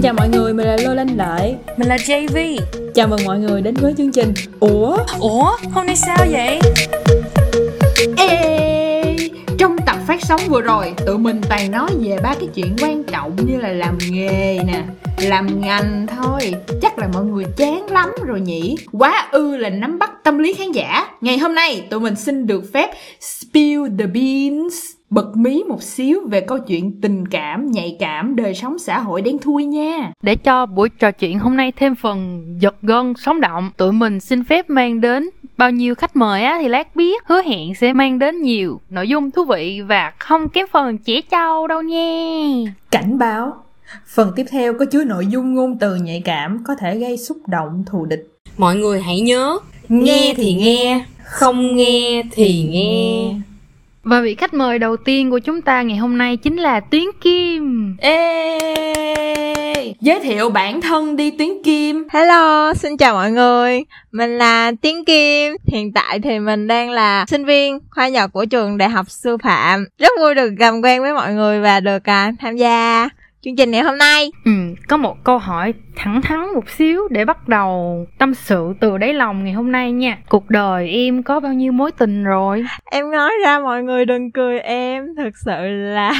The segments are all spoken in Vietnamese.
Xin chào mọi người, mình là Lô Lanh Lợi Mình là JV Chào mừng mọi người đến với chương trình. Ủa? Ủa? Hôm nay sao vậy? Ê, trong tập phát sóng vừa rồi Tụi mình toàn nói về ba cái chuyện quan trọng như là làm nghề nè Làm ngành thôi. Chắc là mọi người chán lắm rồi nhỉ? Quá ư là nắm bắt tâm lý khán giả. Ngày hôm nay tụi mình xin được phép Spill the beans bật mí một xíu về câu chuyện tình cảm, nhạy cảm, đời sống xã hội đen thui nha. Để cho buổi trò chuyện hôm nay thêm phần giật gân, sống động, tụi mình xin phép mang đến bao nhiêu khách mời á thì lát biết hứa hẹn sẽ mang đến nhiều nội dung thú vị và không kém phần trẻ trâu đâu nha. Cảnh báo, phần tiếp theo có chứa nội dung ngôn từ nhạy cảm có thể gây xúc động thù địch. Mọi người hãy nhớ, nghe thì nghe, không nghe thì nghe. Và vị khách mời đầu tiên của chúng ta ngày hôm nay chính là Tuyến Kim. Ê, giới thiệu bản thân đi Tuyến Kim. Hello, xin chào mọi người. Mình là Tuyến Kim. Hiện tại thì mình đang là sinh viên khoa nhật của trường Đại học Sư phạm. Rất vui được làm quen với mọi người và được uh, tham gia chương trình ngày hôm nay. Ừ, có một câu hỏi thẳng thắn một xíu để bắt đầu tâm sự từ đáy lòng ngày hôm nay nha. Cuộc đời em có bao nhiêu mối tình rồi? Em nói ra mọi người đừng cười em, thực sự là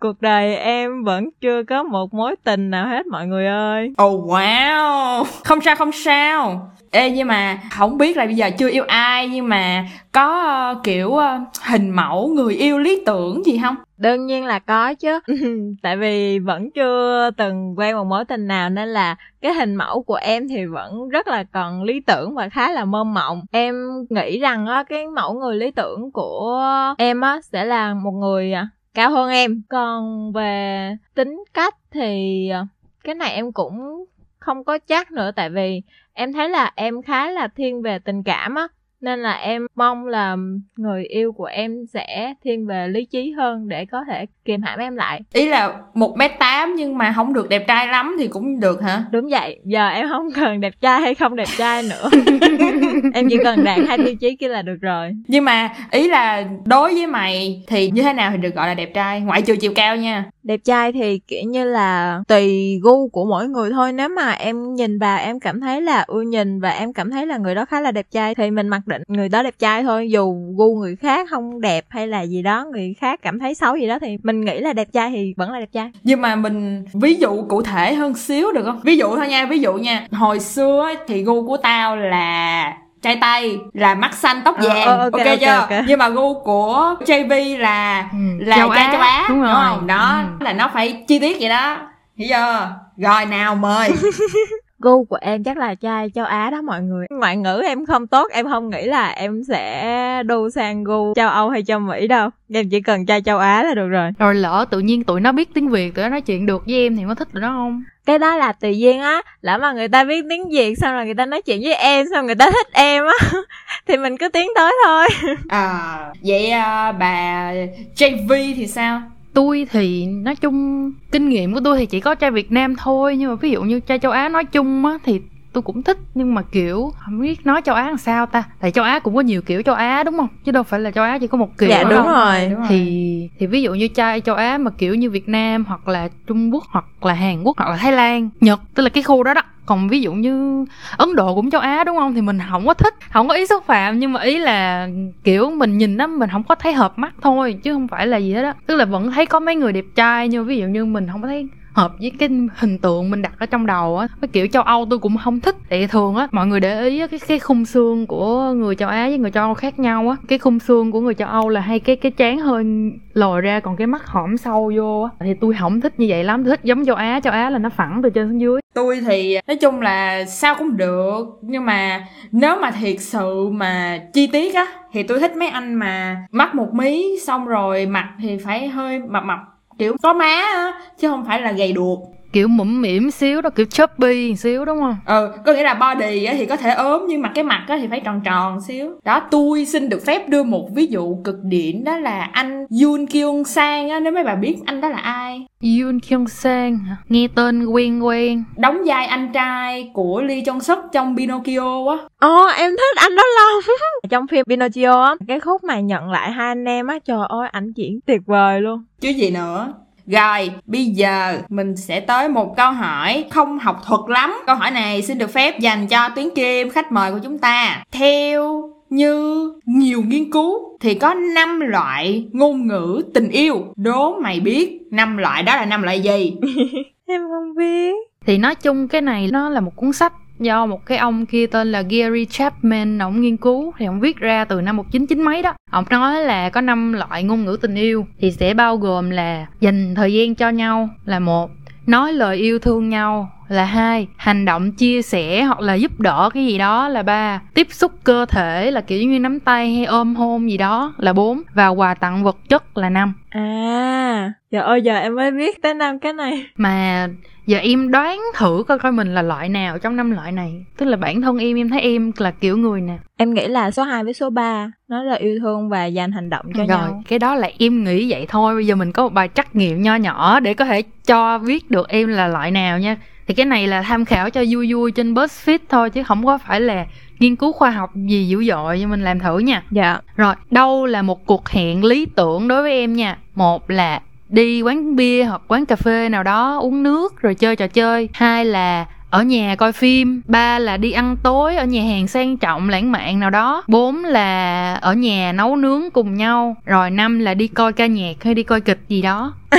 cuộc đời em vẫn chưa có một mối tình nào hết mọi người ơi. Oh wow, không sao không sao. Ê nhưng mà không biết là bây giờ chưa yêu ai nhưng mà có uh, kiểu uh, hình mẫu người yêu lý tưởng gì không? Đương nhiên là có chứ. Tại vì vẫn chưa từng quen một mối tình nào nên là cái hình mẫu của em thì vẫn rất là còn lý tưởng và khá là mơ mộng. Em nghĩ rằng á cái mẫu người lý tưởng của em á sẽ là một người à, cao hơn em. Còn về tính cách thì ờ, cái này em cũng không có chắc nữa tại vì em thấy là em khá là thiên về tình cảm á nên là em mong là người yêu của em sẽ thiên về lý trí hơn để có thể kiềm hãm em lại. Ý là một m tám nhưng mà không được đẹp trai lắm thì cũng được hả? Đúng vậy giờ em không cần đẹp trai hay không đẹp trai nữa. Em chỉ cần đạt hai tiêu chí kia là được rồi. Nhưng mà ý là đối với mày thì như thế nào thì được gọi là đẹp trai? Ngoại trừ chiều cao nha đẹp trai thì, kiểu như là, tùy gu của mỗi người thôi. Nếu mà em nhìn vào em cảm thấy là ưa nhìn và em cảm thấy là người đó khá là đẹp trai thì mình mặc định người đó đẹp trai thôi. Dù gu người khác không đẹp hay là gì đó, người khác cảm thấy xấu gì đó thì mình nghĩ là đẹp trai thì vẫn là đẹp trai. Nhưng mà mình, ví dụ cụ thể hơn xíu được không? Ví dụ thôi nha, ví dụ nha. Hồi xưa thì gu của tao là trai tây là mắt xanh tóc ờ, vàng. uh, ok, okay, chưa? okay. nhưng mà gu của JV là ừ, là châu trai Á, châu Á. Đúng, rồi. đúng không đó ừ. là nó phải chi tiết vậy đó. Hiểu chưa? Rồi nào mời gu của em chắc là trai châu Á đó mọi người. Ngoại ngữ em không tốt em không nghĩ là em sẽ đu sang gu châu Âu hay châu Mỹ đâu. Em chỉ cần trai châu Á là được rồi. Rồi lỡ tự nhiên tụi nó biết tiếng Việt tụi nó nói chuyện được với em thì có thích tụi nó không? Cái đó là tự nhiên á. Lỡ mà người ta biết tiếng việt xong rồi người ta nói chuyện với em xong người ta thích em á thì mình cứ tiến tới thôi. À vậy à, bà JV thì sao tôi thì nói chung, kinh nghiệm của tôi thì chỉ có chai Việt Nam thôi. Nhưng mà ví dụ như chai châu Á nói chung á, thì tôi cũng thích nhưng mà kiểu không biết nói châu Á làm sao ta? Tại châu Á cũng có nhiều kiểu châu Á đúng không? Chứ đâu phải là châu Á chỉ có một kiểu dạ đúng rồi. Đúng thì thì ví dụ như trai châu Á mà kiểu như Việt Nam hoặc là Trung Quốc hoặc là Hàn Quốc hoặc là Thái Lan Nhật tức là cái khu đó đó. Còn ví dụ như ấn độ cũng châu á đúng không? Thì mình không có thích không có ý xúc phạm nhưng mà ý là kiểu mình nhìn nó mình không có thấy hợp mắt thôi chứ không phải là gì hết đó tức là vẫn thấy có mấy người đẹp trai nhưng ví dụ như mình không có thấy hợp với cái hình tượng mình đặt ở trong đầu á. Cái kiểu châu âu tôi cũng không thích. Tại thường á mọi người để ý á, cái cái khung xương của người châu á với người châu âu khác nhau á. Cái khung xương của người châu âu là hay cái cái chán hơi lồi ra còn cái mắt hõm sâu vô á. Thì tôi không thích như vậy lắm. Tôi thích giống châu á. Châu á là nó phẳng từ trên xuống dưới. Tôi thì nói chung là sao cũng được. Nhưng mà nếu mà thiệt sự mà chi tiết á thì tôi thích mấy anh mà mắt một mí xong rồi mặt thì phải hơi mập mập kiểu có má á chứ không phải là gầy đuột kiểu mũm mỉm xíu đó kiểu chubby xíu đúng không? Ừ có nghĩa là body á thì có thể ốm nhưng mà cái mặt á thì phải tròn tròn xíu. Đó tôi xin được phép đưa một ví dụ cực điển đó là anh Yoon Kyung Sang á nếu mấy bà biết anh đó là ai? Yoon Kyung Sang hả? Nghe tên quen quen. Đóng vai anh trai của Lee Jong Suk trong Pinocchio á. Ồ oh, em thích anh đó lắm trong phim Pinocchio á cái khúc mà nhận lại hai anh em á trời ơi ảnh diễn tuyệt vời luôn. Chứ gì nữa Rồi, bây giờ mình sẽ tới một câu hỏi không học thuật lắm. Câu hỏi này xin được phép dành cho Tuyến Kim, khách mời của chúng ta. Theo như nhiều nghiên cứu thì có 5 loại ngôn ngữ tình yêu. Đố mày biết năm loại đó là năm loại gì? em không biết thì nói chung cái này nó là một cuốn sách do một cái ông kia tên là Gary Chapman, ông nghiên cứu, thì ông viết ra từ năm 199 mấy đó. Ông nói là có năm loại ngôn ngữ tình yêu, thì sẽ bao gồm là dành thời gian cho nhau là một, nói lời yêu thương nhau là hai hành động chia sẻ hoặc là giúp đỡ cái gì đó. Là ba tiếp xúc cơ thể là kiểu như nắm tay hay ôm hôn gì đó. Là bốn và quà tặng vật chất là năm. À giờ ơi giờ em mới biết tới năm cái này. Mà giờ em đoán thử coi coi mình là loại nào trong năm loại này. Tức là bản thân em em thấy em là kiểu người nào. Em nghĩ là số 2 với số 3 nó là yêu thương và dành hành động cho rồi nhau. cái đó là em nghĩ vậy thôi. Bây giờ mình có một bài trắc nghiệm nho nhỏ để có thể cho biết được em là loại nào nha thì cái này là tham khảo cho vui vui trên BuzzFeed thôi chứ không có phải là nghiên cứu khoa học gì dữ dội nhưng mình làm thử nha. Dạ. Rồi đâu là một cuộc hẹn lý tưởng đối với em nha? Một là đi quán bia hoặc quán cà phê nào đó uống nước rồi chơi trò chơi. Hai là ở nhà coi phim ba là đi ăn tối ở nhà hàng sang trọng lãng mạn nào đó. Bốn là ở nhà nấu nướng cùng nhau. Rồi năm là đi coi ca nhạc hay đi coi kịch gì đó.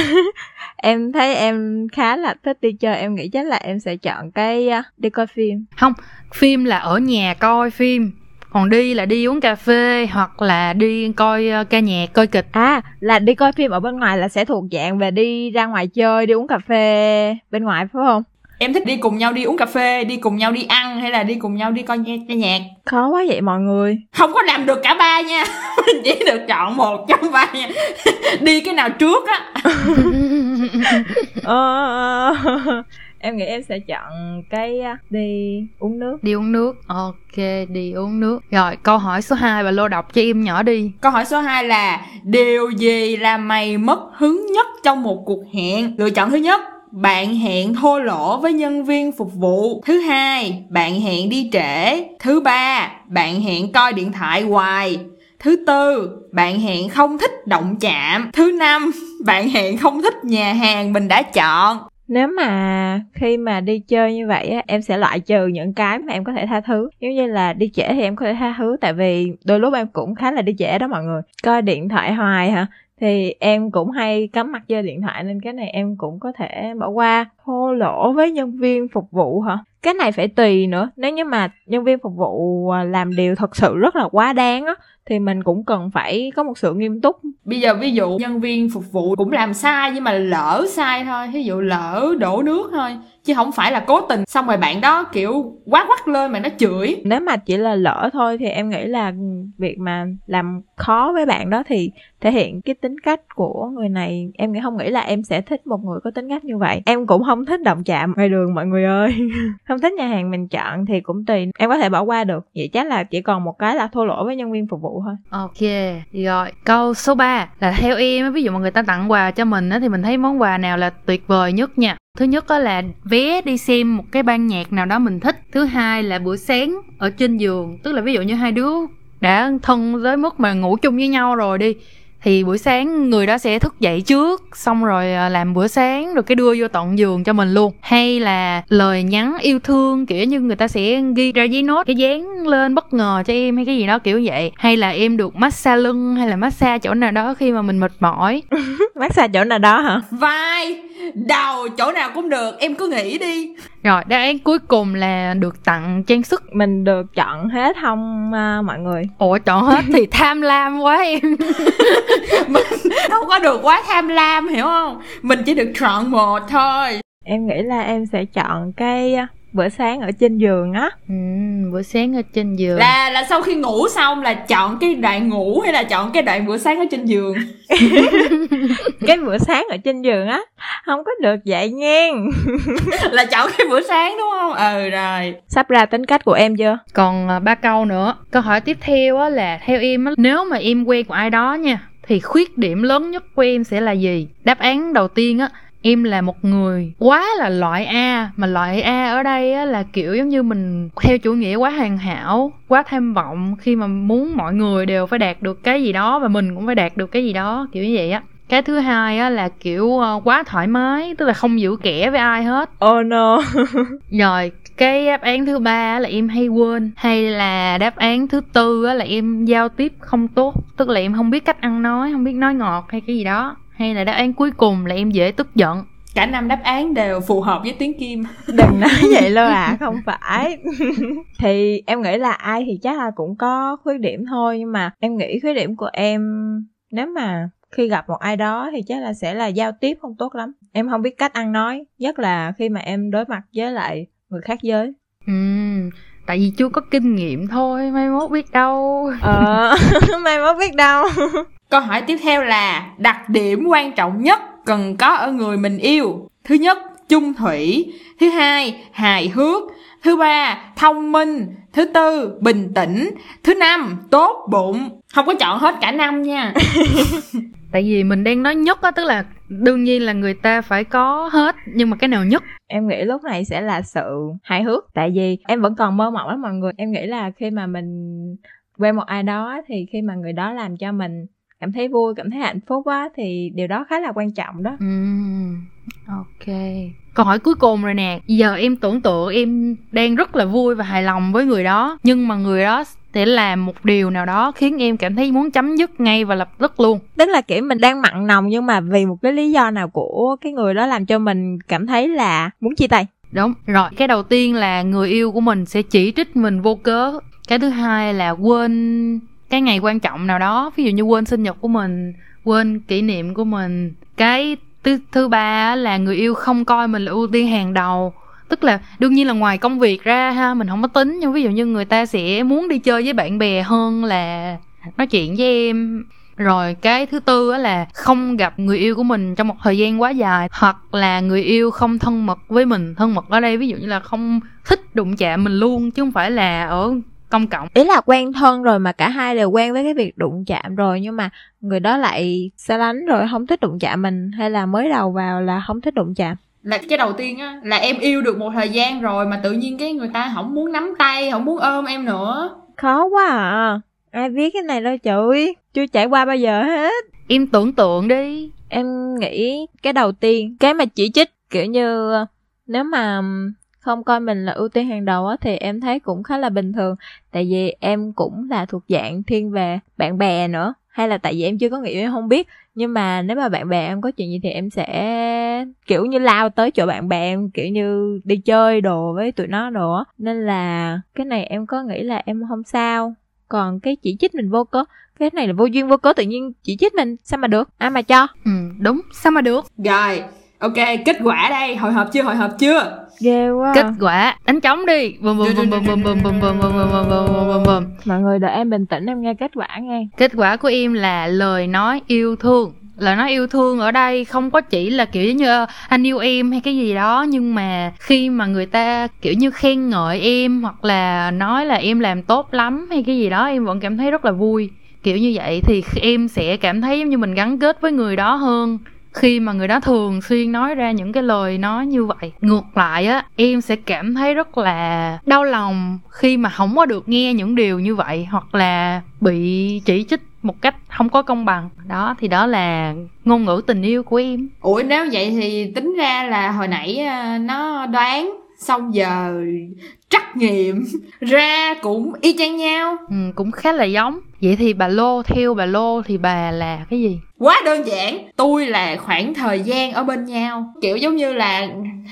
Em thấy em khá là thích đi chơi. Em nghĩ chắc là em sẽ chọn cái uh, đi coi phim. Không phim là ở nhà coi phim. Còn đi là đi uống cà phê hoặc là đi coi uh, ca nhạc coi kịch. À là đi coi phim ở bên ngoài là sẽ thuộc dạng về đi ra ngoài chơi đi uống cà phê bên ngoài phải không Em thích đi cùng nhau đi uống cà phê, đi cùng nhau đi ăn hay là đi cùng nhau đi coi nghe, nghe nhạc? khó quá vậy mọi người Không có làm được cả ba nha. Mình chỉ được chọn một trong ba nha. đi cái nào trước á. ờ, em nghĩ em sẽ chọn cái đi uống nước đi uống nước ok đi uống nước rồi câu hỏi số 2 và lô đọc cho em nhỏ đi Câu hỏi số 2 là Điều gì làm mày mất hứng nhất trong một cuộc hẹn? Lựa chọn thứ nhất bạn hẹn thô lỗ với nhân viên phục vụ. Thứ hai, bạn hẹn đi trễ. Thứ ba, bạn hẹn coi điện thoại hoài. Thứ tư, bạn hẹn không thích động chạm. Thứ năm, bạn hẹn không thích nhà hàng mình đã chọn. Nếu mà khi mà đi chơi như vậy á, em sẽ loại trừ những cái mà em có thể tha thứ. Giống như là đi trễ thì em có thể tha thứ, tại vì đôi lúc em cũng khá là đi trễ đó mọi người. Coi điện thoại hoài hả? Thì em cũng hay cắm mặt chơi điện thoại nên cái này em cũng có thể bỏ qua. Thô lỗ với nhân viên phục vụ hả? Cái này phải tùy nữa. Nếu như mà nhân viên phục vụ à, làm điều thật sự rất là quá đáng á thì mình cũng cần phải có một sự nghiêm túc. Bây giờ ví dụ nhân viên phục vụ cũng làm sai nhưng mà lỡ sai thôi ví dụ lỡ đổ nước thôi chứ không phải là cố tình. Xong rồi bạn đó kiểu quá quắt lên mà nó chửi. Nếu mà chỉ là lỡ thôi thì em nghĩ là việc mà làm khó với bạn đó thì thể hiện cái tính cách của người này. Em nghĩ không nghĩ là em sẽ thích một người có tính cách như vậy. Em cũng không thích động chạm. Ngoài đường mọi người ơi. Không thích nhà hàng mình chọn thì cũng tùy. Em có thể bỏ qua được. Vậy chắc là chỉ còn một cái là thô lỗ với nhân viên phục vụ thôi. Ok rồi. Câu số 3 là theo em ví dụ mà người ta tặng quà cho mình á thì mình thấy món quà nào là tuyệt vời nhất nha? Thứ nhất đó là vé đi xem một cái ban nhạc nào đó mình thích. Thứ hai là buổi sáng ở trên giường. Tức là ví dụ như hai đứa đã thân tới mức mà ngủ chung với nhau rồi đi thì buổi sáng người đó sẽ thức dậy trước xong rồi à, làm bữa sáng rồi cái đưa vô tận giường cho mình luôn. Hay là lời nhắn yêu thương kiểu như người ta sẽ ghi ra giấy nốt cái dán lên bất ngờ cho em hay cái gì đó kiểu vậy. Hay là em được massage lưng hay là massage chỗ nào đó khi mà mình mệt mỏi. Massage chỗ nào đó hả? Vai đầu chỗ nào cũng được em cứ nghĩ đi rồi đáp án cuối cùng là được tặng trang sức. Mình được chọn hết không à, mọi người? Ủa chọn hết thì tham lam quá em. Mình không có được quá tham lam hiểu không? Mình chỉ được chọn một thôi. Em nghĩ là em sẽ chọn cái bữa sáng ở trên giường á. Ừ, bữa sáng ở trên giường. Là là sau khi ngủ xong là chọn cái đoạn ngủ hay là chọn cái đoạn bữa sáng ở trên giường? Cái bữa sáng ở trên giường á không có được vậy ngang. Là chọn cái bữa sáng đúng không? Ừ rồi. Sắp ra tính cách của em chưa? Còn à, ba câu nữa. Câu hỏi tiếp theo á là theo em á nếu mà em quen của ai đó nha thì khuyết điểm lớn nhất của em sẽ là gì? Đáp án đầu tiên á em là một người quá là loại A mà loại A ở đây á, là kiểu giống như mình theo chủ nghĩa quá hoàn hảo quá tham vọng khi mà muốn mọi người đều phải đạt được cái gì đó và mình cũng phải đạt được cái gì đó kiểu như vậy á. Cái thứ hai á là kiểu ờ, quá thoải mái tức là không giữ kẻ với ai hết. Oh no. Rồi cái đáp án thứ ba là em hay quên hay là đáp án thứ tư á là em giao tiếp không tốt tức là em không biết cách ăn nói không biết nói ngọt hay cái gì đó hay là đáp án cuối cùng là em dễ tức giận? Cả năm đáp án đều phù hợp với tiếng kim. Đừng nói vậy đâu à không phải. Thì em nghĩ là ai thì chắc là cũng có khuyết điểm thôi nhưng mà em nghĩ khuyết điểm của em nếu mà khi gặp một ai đó thì chắc là sẽ là giao tiếp không tốt lắm. Em không biết cách ăn nói nhất là khi mà em đối mặt với lại người khác giới. Ừ tại vì chưa có kinh nghiệm thôi mai mốt biết đâu. Ờ mai mốt biết đâu câu hỏi tiếp theo là đặc điểm quan trọng nhất cần có ở người mình yêu. Thứ nhất chung thủy. Thứ hai hài hước. Thứ ba thông minh. Thứ tư bình tĩnh. Thứ năm tốt bụng. Không có chọn hết cả năm nha. Tại vì mình đang nói nhất á tức là đương nhiên là người ta phải có hết nhưng mà cái nào nhất? Em nghĩ lúc này sẽ là sự hài hước. Tại vì em vẫn còn mơ mộng lắm mọi người. Em nghĩ là khi mà mình quen một ai đó thì khi mà người đó làm cho mình cảm thấy vui cảm thấy hạnh phúc á thì điều đó khá là quan trọng đó. Uhm, ok. Câu hỏi cuối cùng rồi nè. Giờ em tưởng tượng em đang rất là vui và hài lòng với người đó nhưng mà người đó sẽ làm một điều nào đó khiến em cảm thấy muốn chấm dứt ngay và lập tức luôn. Tức là kiểu mình đang mặn nồng nhưng mà vì một cái lý do nào của cái người đó làm cho mình cảm thấy là muốn chia tay. Đúng. Rồi cái đầu tiên là người yêu của mình sẽ chỉ trích mình vô cớ. Cái thứ hai là quên cái ngày quan trọng nào đó, ví dụ như quên sinh nhật của mình, quên kỷ niệm của mình, cái thứ thứ ba là người yêu không coi mình là ưu tiên hàng đầu. Tức là đương nhiên là ngoài công việc ra ha, mình không có tính nhưng ví dụ như người ta sẽ muốn đi chơi với bạn bè hơn là nói chuyện với em. Rồi cái thứ tư là không gặp người yêu của mình trong một thời gian quá dài, hoặc là người yêu không thân mật với mình, thân mật ở đây, ví dụ như là không thích đụng chạm mình luôn, chứ không phải là ở công cộng. Ý là quen thân rồi mà cả hai đều quen với cái việc đụng chạm rồi nhưng mà người đó lại xa lánh rồi không thích đụng chạm mình hay là mới đầu vào là không thích đụng chạm? Là cái đầu tiên á là em yêu được một thời gian rồi mà tự nhiên cái người ta không muốn nắm tay không muốn ôm em nữa. Khó quá à. Ai biết cái này đâu trời chưa trải qua bao giờ hết. Em tưởng tượng đi. Em nghĩ cái đầu tiên cái mà chỉ trích kiểu như nếu mà không coi mình là ưu tiên hàng đầu á thì em thấy cũng khá là bình thường. Tại vì em cũng là thuộc dạng thiên về bạn bè nữa hay là tại vì em chưa có nghĩ em không biết. Nhưng mà nếu mà bạn bè em có chuyện gì thì em sẽ kiểu như lao tới chỗ bạn bè em kiểu như đi chơi đồ với tụi nó đồ á. Nên là cái này em có nghĩ là em không sao. Còn cái chỉ trích mình vô cớ cái này là vô duyên vô cớ tự nhiên chỉ trích mình sao mà được? Ai mà cho? Ừ đúng sao mà được? Rồi ok kết quả đây hồi hộp chưa hồi hộp chưa ghê quá kết quả đánh trống đi bùm bùm bùm bùm bùm bùm bùm bùm bùm bùm bùm bùm bùm bùm mọi người đợi em bình tĩnh em nghe kết quả nghe kết quả của em là lời nói yêu thương lời nói yêu thương ở đây không có chỉ là kiểu như anh yêu em hay cái gì đó nhưng mà khi mà người ta kiểu như khen ngợi em hoặc là nói là em làm tốt lắm hay cái gì đó em vẫn cảm thấy rất là vui kiểu như vậy thì em sẽ cảm thấy giống như mình gắn kết với người đó hơn khi mà người đó thường xuyên nói ra những cái lời nói như vậy ngược lại á em sẽ cảm thấy rất là đau lòng khi mà không có được nghe những điều như vậy hoặc là bị chỉ trích một cách không có công bằng. Đó thì đó là ngôn ngữ tình yêu của em. Ủa nếu vậy thì tính ra là hồi nãy à, nó đoán xong giờ trắc nghiệm ra cũng y chang nhau. Ừ, cũng khá là giống vậy thì bà lô, theo bà lô thì bà là cái gì? Quá đơn giản, tôi là khoảng thời gian ở bên nhau. Kiểu giống như là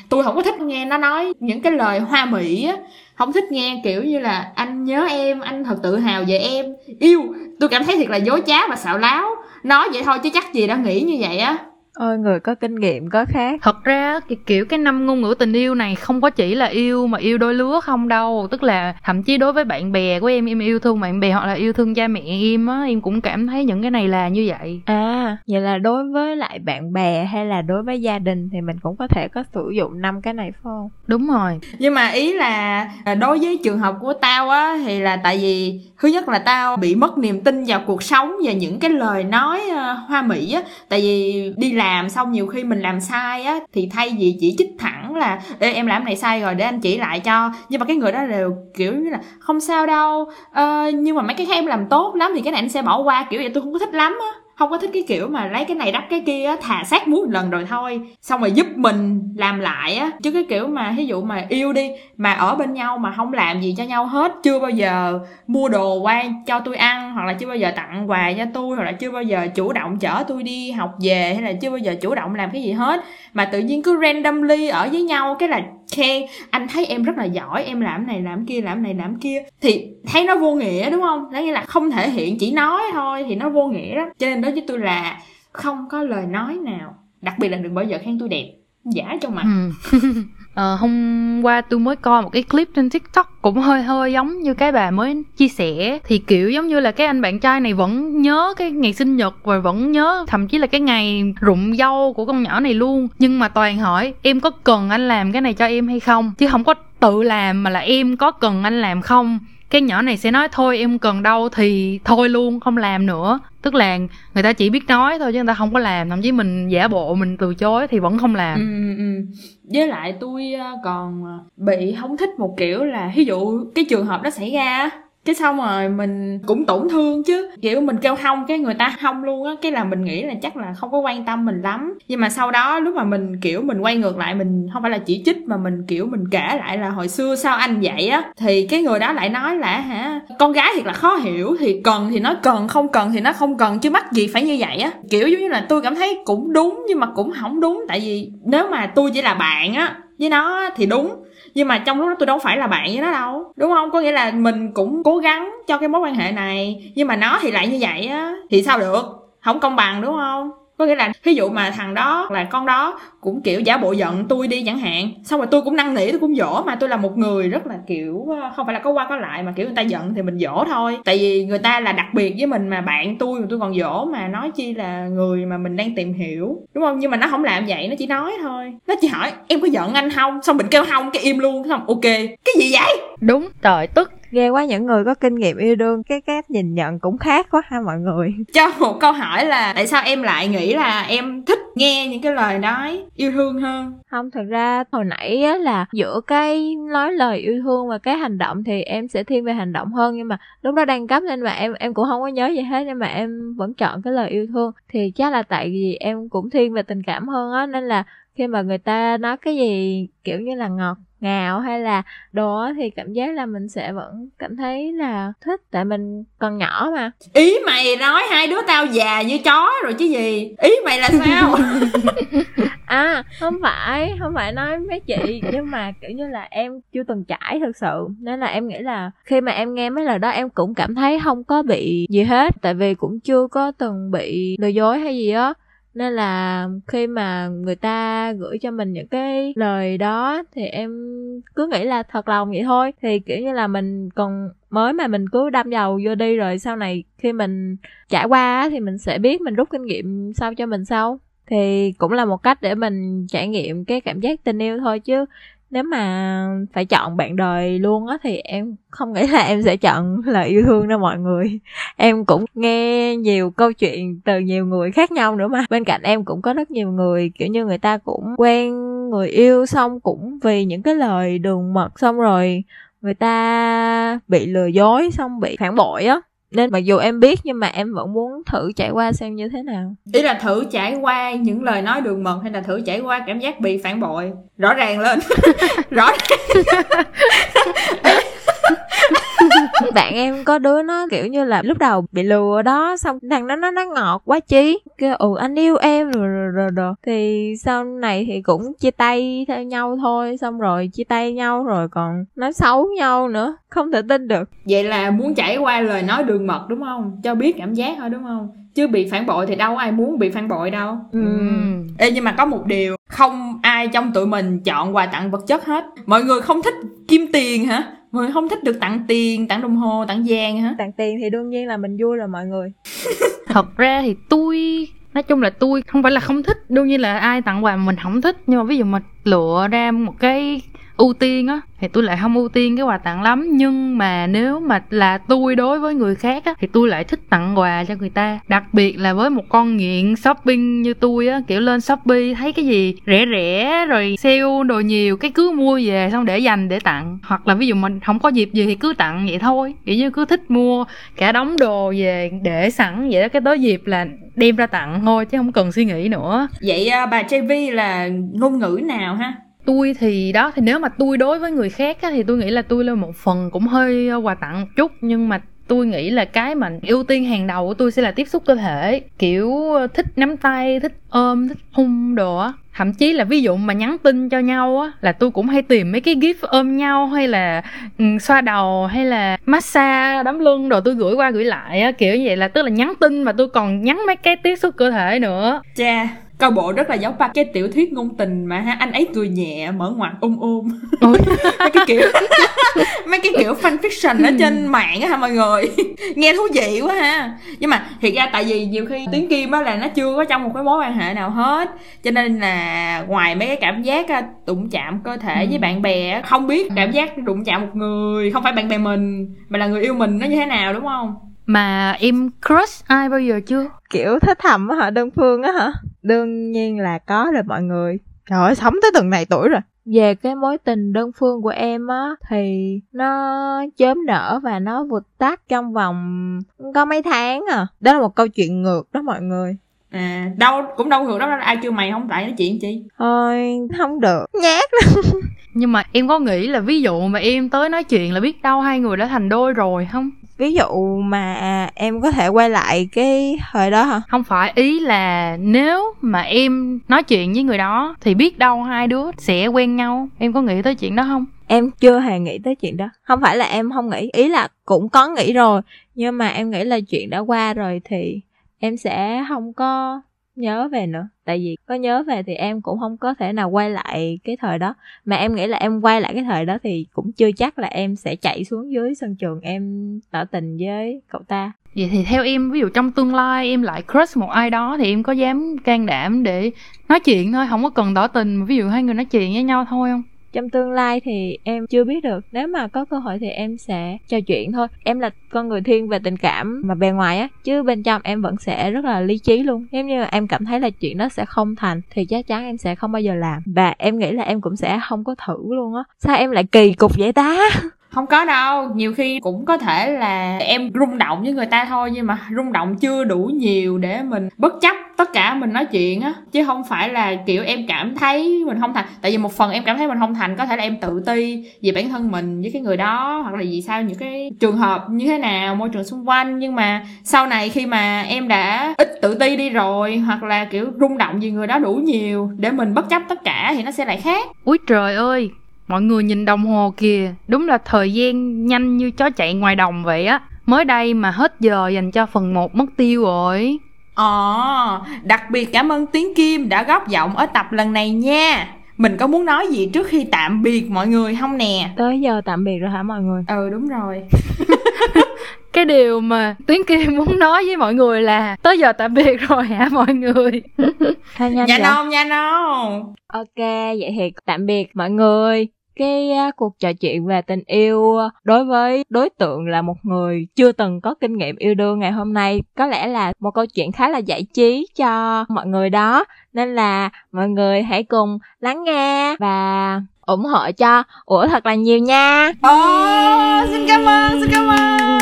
tôi không có thích nghe nó nói những cái lời hoa mỹ á. Không thích nghe kiểu như là anh nhớ em, anh thật tự hào về em. Yêu, tôi cảm thấy thiệt là dối trá và xạo láo. Nói vậy thôi chứ chắc gì đã nghĩ như vậy á ôi người có kinh nghiệm có khác. Thật ra cái kiểu cái năm ngôn ngữ tình yêu này không có chỉ là yêu mà yêu đôi lứa không đâu. Tức là thậm chí đối với bạn bè của em em yêu thương bạn bè hoặc là yêu thương cha mẹ em á em cũng cảm thấy những cái này là như vậy. À vậy là đối với lại bạn bè hay là đối với gia đình thì mình cũng có thể có sử dụng năm cái này phải không? Đúng rồi. Nhưng mà ý là à, đối với trường hợp của tao á thì là tại vì thứ nhất là tao bị mất niềm tin vào cuộc sống và những cái lời nói uh, hoa mỹ á. Tại vì đi làm xong nhiều khi mình làm sai á thì thay vì chỉ trích thẳng là Ê, em làm này sai rồi để anh chỉ lại cho. Nhưng mà cái người đó đều kiểu như là không sao đâu ờ, nhưng mà mấy cái khác em làm tốt lắm thì cái này anh sẽ bỏ qua. Kiểu vậy tôi không có thích lắm á không có thích cái kiểu mà lấy cái này đắp cái kia á, thà sát muối một lần rồi thôi. Xong rồi giúp mình làm lại á. Chứ cái kiểu mà ví dụ mà yêu đi, mà ở bên nhau mà không làm gì cho nhau hết, chưa bao giờ mua đồ qua cho tôi ăn, hoặc là chưa bao giờ tặng quà cho tôi, hoặc là chưa bao giờ chủ động chở tôi đi học về, hay là chưa bao giờ chủ động làm cái gì hết. Mà tự nhiên cứ randomly ở với nhau, cái là khen anh thấy em rất là giỏi, em làm này, làm kia, làm này, làm kia. Thì thấy nó vô nghĩa, đúng không? Đó nghĩa là không thể hiện chỉ nói thôi, thì nó vô nghĩa đó. Cho nên đối với tôi là không có lời nói nào, đặc biệt là đừng bao giờ khen tôi đẹp. Giả trong mặt. Ừ. à, hôm qua tôi mới coi một cái clip trên tiktok cũng hơi hơi giống như cái bà mới chia sẻ. Thì kiểu giống như là cái anh bạn trai này vẫn nhớ cái ngày sinh nhật và vẫn nhớ thậm chí là cái ngày rụng dâu của con nhỏ này luôn. Nhưng mà toàn hỏi em có cần anh làm cái này cho em hay không? Chứ không có tự làm mà là em có cần anh làm không? Cái nhỏ này sẽ nói thôi em cần đâu thì thôi luôn không làm nữa. Tức là người ta chỉ biết nói thôi chứ người ta không có làm. Thậm chí mình giả bộ mình từ chối thì vẫn không làm. Ừ, ừ. ừ với lại tôi ờ, còn ờ, bị không thích một kiểu là ví dụ cái trường hợp đó xảy ra cái xong rồi mình cũng tổn thương chứ. Kiểu mình kêu hông cái người ta hông luôn á. Cái là mình nghĩ là chắc là không có quan tâm mình lắm. Nhưng mà sau đó lúc mà mình, kiểu, mình quay ngược lại, mình không phải là chỉ trích mà mình, kiểu, mình kể lại là hồi xưa sao anh vậy á, thì cái người đó lại nói là hả, con gái thiệt là khó hiểu, thì cần thì nó cần, không cần thì nó không cần, chứ mắc gì phải như vậy á. Kiểu giống như là tôi cảm thấy cũng đúng nhưng mà cũng không đúng. Tại vì nếu mà tôi chỉ là bạn á với nó thì đúng, nhưng mà trong lúc đó tôi đâu phải là bạn với nó đâu, đúng không? Có nghĩa là mình cũng cố gắng cho cái mối quan hệ này, nhưng mà nó thì lại như vậy á, thì sao được? Không công bằng, đúng không? Có nghĩa là ví dụ mà thằng đó là con đó cũng, kiểu, giả bộ giận tôi đi chẳng hạn, xong rồi tôi cũng năn nỉ, tôi cũng dỗ mà tôi là một người rất là, kiểu ờ, không phải là có qua có lại mà, kiểu, người ta giận thì mình dỗ thôi. Tại vì người ta là đặc biệt với mình mà, bạn tôi mà tôi còn dỗ mà, nói chi là người mà mình đang tìm hiểu, đúng không? Nhưng mà nó không làm vậy, nó chỉ nói thôi. Nó chỉ hỏi, em có giận anh không? Xong mình kêu, không, cái im luôn. Xong, ok. Cái gì vậy? Đúng, trời, tức ghê quá những người có kinh nghiệm yêu đương cái cách nhìn nhận cũng khác quá ha mọi người. Cho một câu hỏi là tại sao em lại nghĩ là em thích nghe những cái lời nói yêu thương hơn? Không thật ra hồi nãy á là giữa cái nói lời yêu thương và cái hành động thì em sẽ thiên về hành động hơn nhưng mà lúc đó đang cấp nên mà em em cũng không có nhớ gì hết nhưng mà em vẫn chọn cái lời yêu thương. Thì chắc là tại vì em cũng thiên về tình cảm hơn á nên là khi mà người ta nói cái gì kiểu như là ngọt ngào hay là đồ á thì cảm giác là mình sẽ vẫn cảm thấy là thích tại mình còn nhỏ mà. Ý mày nói hai đứa tao già như chó rồi chứ gì? Ý mày là sao? À không phải không phải nói mấy chị nhưng mà kiểu như là em chưa từng trải thực sự. Nên là em nghĩ là khi mà em nghe mấy lời đó em cũng cảm thấy không có bị gì hết. Tại vì cũng chưa có từng bị lừa dối hay gì á nên là khi mà người ta gửi cho mình những cái lời đó thì em cứ nghĩ là thật lòng vậy thôi. Thì, kiểu như là, mình còn mới mà mình cứ đâm dầu vô đi rồi sau này khi mình trải qua thì mình sẽ biết mình rút kinh nghiệm sao cho mình sau thì cũng là một cách để mình trải nghiệm cái cảm giác tình yêu thôi chứ nếu mà phải chọn bạn đời luôn á thì em không nghĩ là em sẽ chọn là yêu thương đâu mọi người. Em cũng nghe nhiều câu chuyện từ nhiều người khác nhau nữa mà. Bên cạnh em cũng có rất nhiều người, kiểu như người ta cũng quen người yêu xong cũng vì những cái lời đường mật xong rồi người ta bị lừa dối xong bị phản bội á nên mặc dù em biết nhưng mà em vẫn muốn thử trải qua xem như thế nào. Ý là thử trải qua những lời nói đường mật hay là thử trải qua cảm giác bị phản bội? Rõ ràng lên. Rõ ràng bạn em có đứa nó kiểu như là lúc đầu bị lừa đó xong thằng đó nó nó ngọt quá chí. Kêu ừ anh yêu em. Rồi rồi rồi, rồi. thì sau này thì cũng chia tay theo nhau thôi xong rồi chia tay nhau rồi còn nói xấu nhau nữa. Không thể tin được. Vậy là muốn trải qua lời nói đường mật đúng không? Cho biết cảm giác thôi đúng không? Chứ bị phản bội thì đâu ai muốn bị phản bội đâu. Ừ. Ê, nhưng mà có một điều không ai trong tụi mình chọn quà tặng vật chất hết. Mọi người không thích kim tiền hả mọi người không thích được tặng tiền tặng đồng hồ tặng vàng hả? Tặng tiền thì đương nhiên là mình vui rồi mọi người. Thật ra thì tôi nói chung là tôi không phải là không thích đương nhiên là ai tặng quà mà mình không thích. Nhưng mà ví dụ mà lựa ra một cái ưu tiên á, thì tôi lại không ưu tiên cái quà tặng lắm. Nhưng mà nếu mà là tôi đối với người khác á, thì tôi lại thích tặng quà cho người ta. Đặc biệt là với một con nghiện shopping như tôi á, kiểu lên shopee thấy cái gì rẻ rẻ rồi sale đồ nhiều cái cứ mua về xong để dành để tặng. Hoặc là ví dụ mình không có dịp gì thì cứ tặng vậy thôi. Kiểu như cứ thích mua cả đống đồ về để sẵn vậy đó. Cái tới dịp là đem ra tặng thôi, chứ không cần suy nghĩ nữa. Vậy à, bà JV là ngôn ngữ nào ha? Tôi thì đó thì nếu mà tôi đối với người khác á, thì tôi nghĩ là tôi là một phần cũng hơi ờ, quà tặng một chút. Nhưng mà tôi nghĩ là cái mà ưu tiên hàng đầu của tôi sẽ là tiếp xúc cơ thể. Kiểu ờ, thích nắm tay thích ôm thích hung đồ á thậm chí là ví dụ mà nhắn tin cho nhau á là tôi cũng hay tìm mấy cái gif ôm nhau hay là um, xoa đầu hay là massage đấm lưng đồ tôi gửi qua gửi lại á kiểu như vậy là tức là nhắn tin mà tôi còn nhắn mấy cái tiếp xúc cơ thể nữa. Cha coi bộ rất là giống ba cái tiểu thuyết ngôn tình mà ha anh ấy cười nhẹ mở ngoặt ôm ôm mấy cái kiểu mấy cái kiểu fan fiction ở trên mạng á ha mọi người? Nghe thú vị quá ha. Nhưng mà thiệt ra tại vì nhiều khi tiếng kim á là nó chưa có trong một cái mối quan hệ nào hết. Cho nên là ngoài mấy cái cảm giác đụng chạm cơ thể với bạn bè không biết cảm giác đụng chạm một người không phải bạn bè mình mà là người yêu mình nó như thế nào đúng không? Mà em crush ai bao giờ chưa? Kiểu thích thầm á hả? Đơn phương á hả? Đương nhiên là có rồi mọi người. Trời ơi sống tới từng này tuổi rồi. Về cái mối tình đơn phương của em á thì nó chớm nở và nó vụt tắt trong vòng có mấy tháng à. Đó là một câu chuyện ngược đó mọi người à đâu cũng đâu ngược đó. Ai kêu mày không tại nói chuyện chi? Thôi không được. Nhát nhưng mà em có nghĩ là ví dụ mà em tới nói chuyện là biết đâu hai người đã thành đôi rồi không? Ví dụ mà em có thể quay lại cái thời đó hả? Không phải ý là nếu mà em nói chuyện với người đó thì biết đâu hai đứa sẽ quen nhau. Em có nghĩ tới chuyện đó không? Em chưa hề nghĩ tới chuyện đó. Không phải là em không nghĩ ý là cũng có nghĩ rồi. Nhưng mà em nghĩ là chuyện đã qua rồi thì em sẽ không có nhớ về nữa. Tại vì có nhớ về thì em cũng không có thể nào quay lại cái thời đó. Mà em nghĩ là em quay lại cái thời đó thì cũng chưa chắc là em sẽ chạy xuống dưới sân trường em tỏ tình với cậu ta. Vậy thì theo em, ví dụ trong tương lai em lại crush một ai đó thì em có dám can đảm để nói chuyện thôi, không có cần tỏ tình ví dụ hai người nói chuyện với nhau thôi không? Trong tương lai thì em chưa biết được. Nếu mà có cơ hội thì em sẽ trò chuyện thôi. Em là con người thiên về tình cảm mà bề ngoài á, chứ bên trong em vẫn sẽ rất là lý trí luôn. Nếu như em cảm thấy là chuyện đó sẽ không thành, thì chắc chắn em sẽ không bao giờ làm. Và em nghĩ là em cũng sẽ không có thử luôn á. Sao em lại kỳ cục vậy ta? Không có đâu, nhiều khi cũng có thể là em rung động với người ta thôi, nhưng mà rung động chưa đủ nhiều để mình bất chấp tất cả mình nói chuyện á. Chứ không phải là kiểu em cảm thấy mình không thành, tại vì một phần em cảm thấy mình không thành, có thể là em tự ti về bản thân mình với cái người đó, hoặc là vì sao những cái trường hợp như thế nào, môi trường xung quanh. Nhưng mà sau này khi mà em đã ít tự ti đi rồi, hoặc là kiểu rung động vì người đó đủ nhiều để mình bất chấp tất cả thì nó sẽ lại khác. Úi trời ơi Mọi người nhìn đồng hồ kìa, đúng là thời gian nhanh như chó chạy ngoài đồng vậy á. Mới đây mà hết giờ dành cho phần 1 mất tiêu rồi. Ồ, đặc biệt cảm ơn Tiến Kim đã góp giọng ở tập lần này nha. Mình có muốn nói gì trước khi tạm biệt mọi người không nè? Tới giờ tạm biệt rồi hả mọi người? Ừ đúng rồi. cái điều mà Tuyến Kim muốn nói với mọi người là tới giờ tạm biệt rồi hả mọi người Thôi nhanh Dạ nông, dạ nông Ok, vậy thì tạm biệt mọi người cái cuộc trò chuyện về tình yêu đối với đối tượng là một người chưa từng có kinh nghiệm yêu đương ngày hôm nay. Có lẽ là một câu chuyện khá là giải trí cho mọi người đó. Nên là mọi người hãy cùng lắng nghe và ủng hộ cho ủa thật là nhiều nha. Oh, xin cảm ơn xin cảm ơn.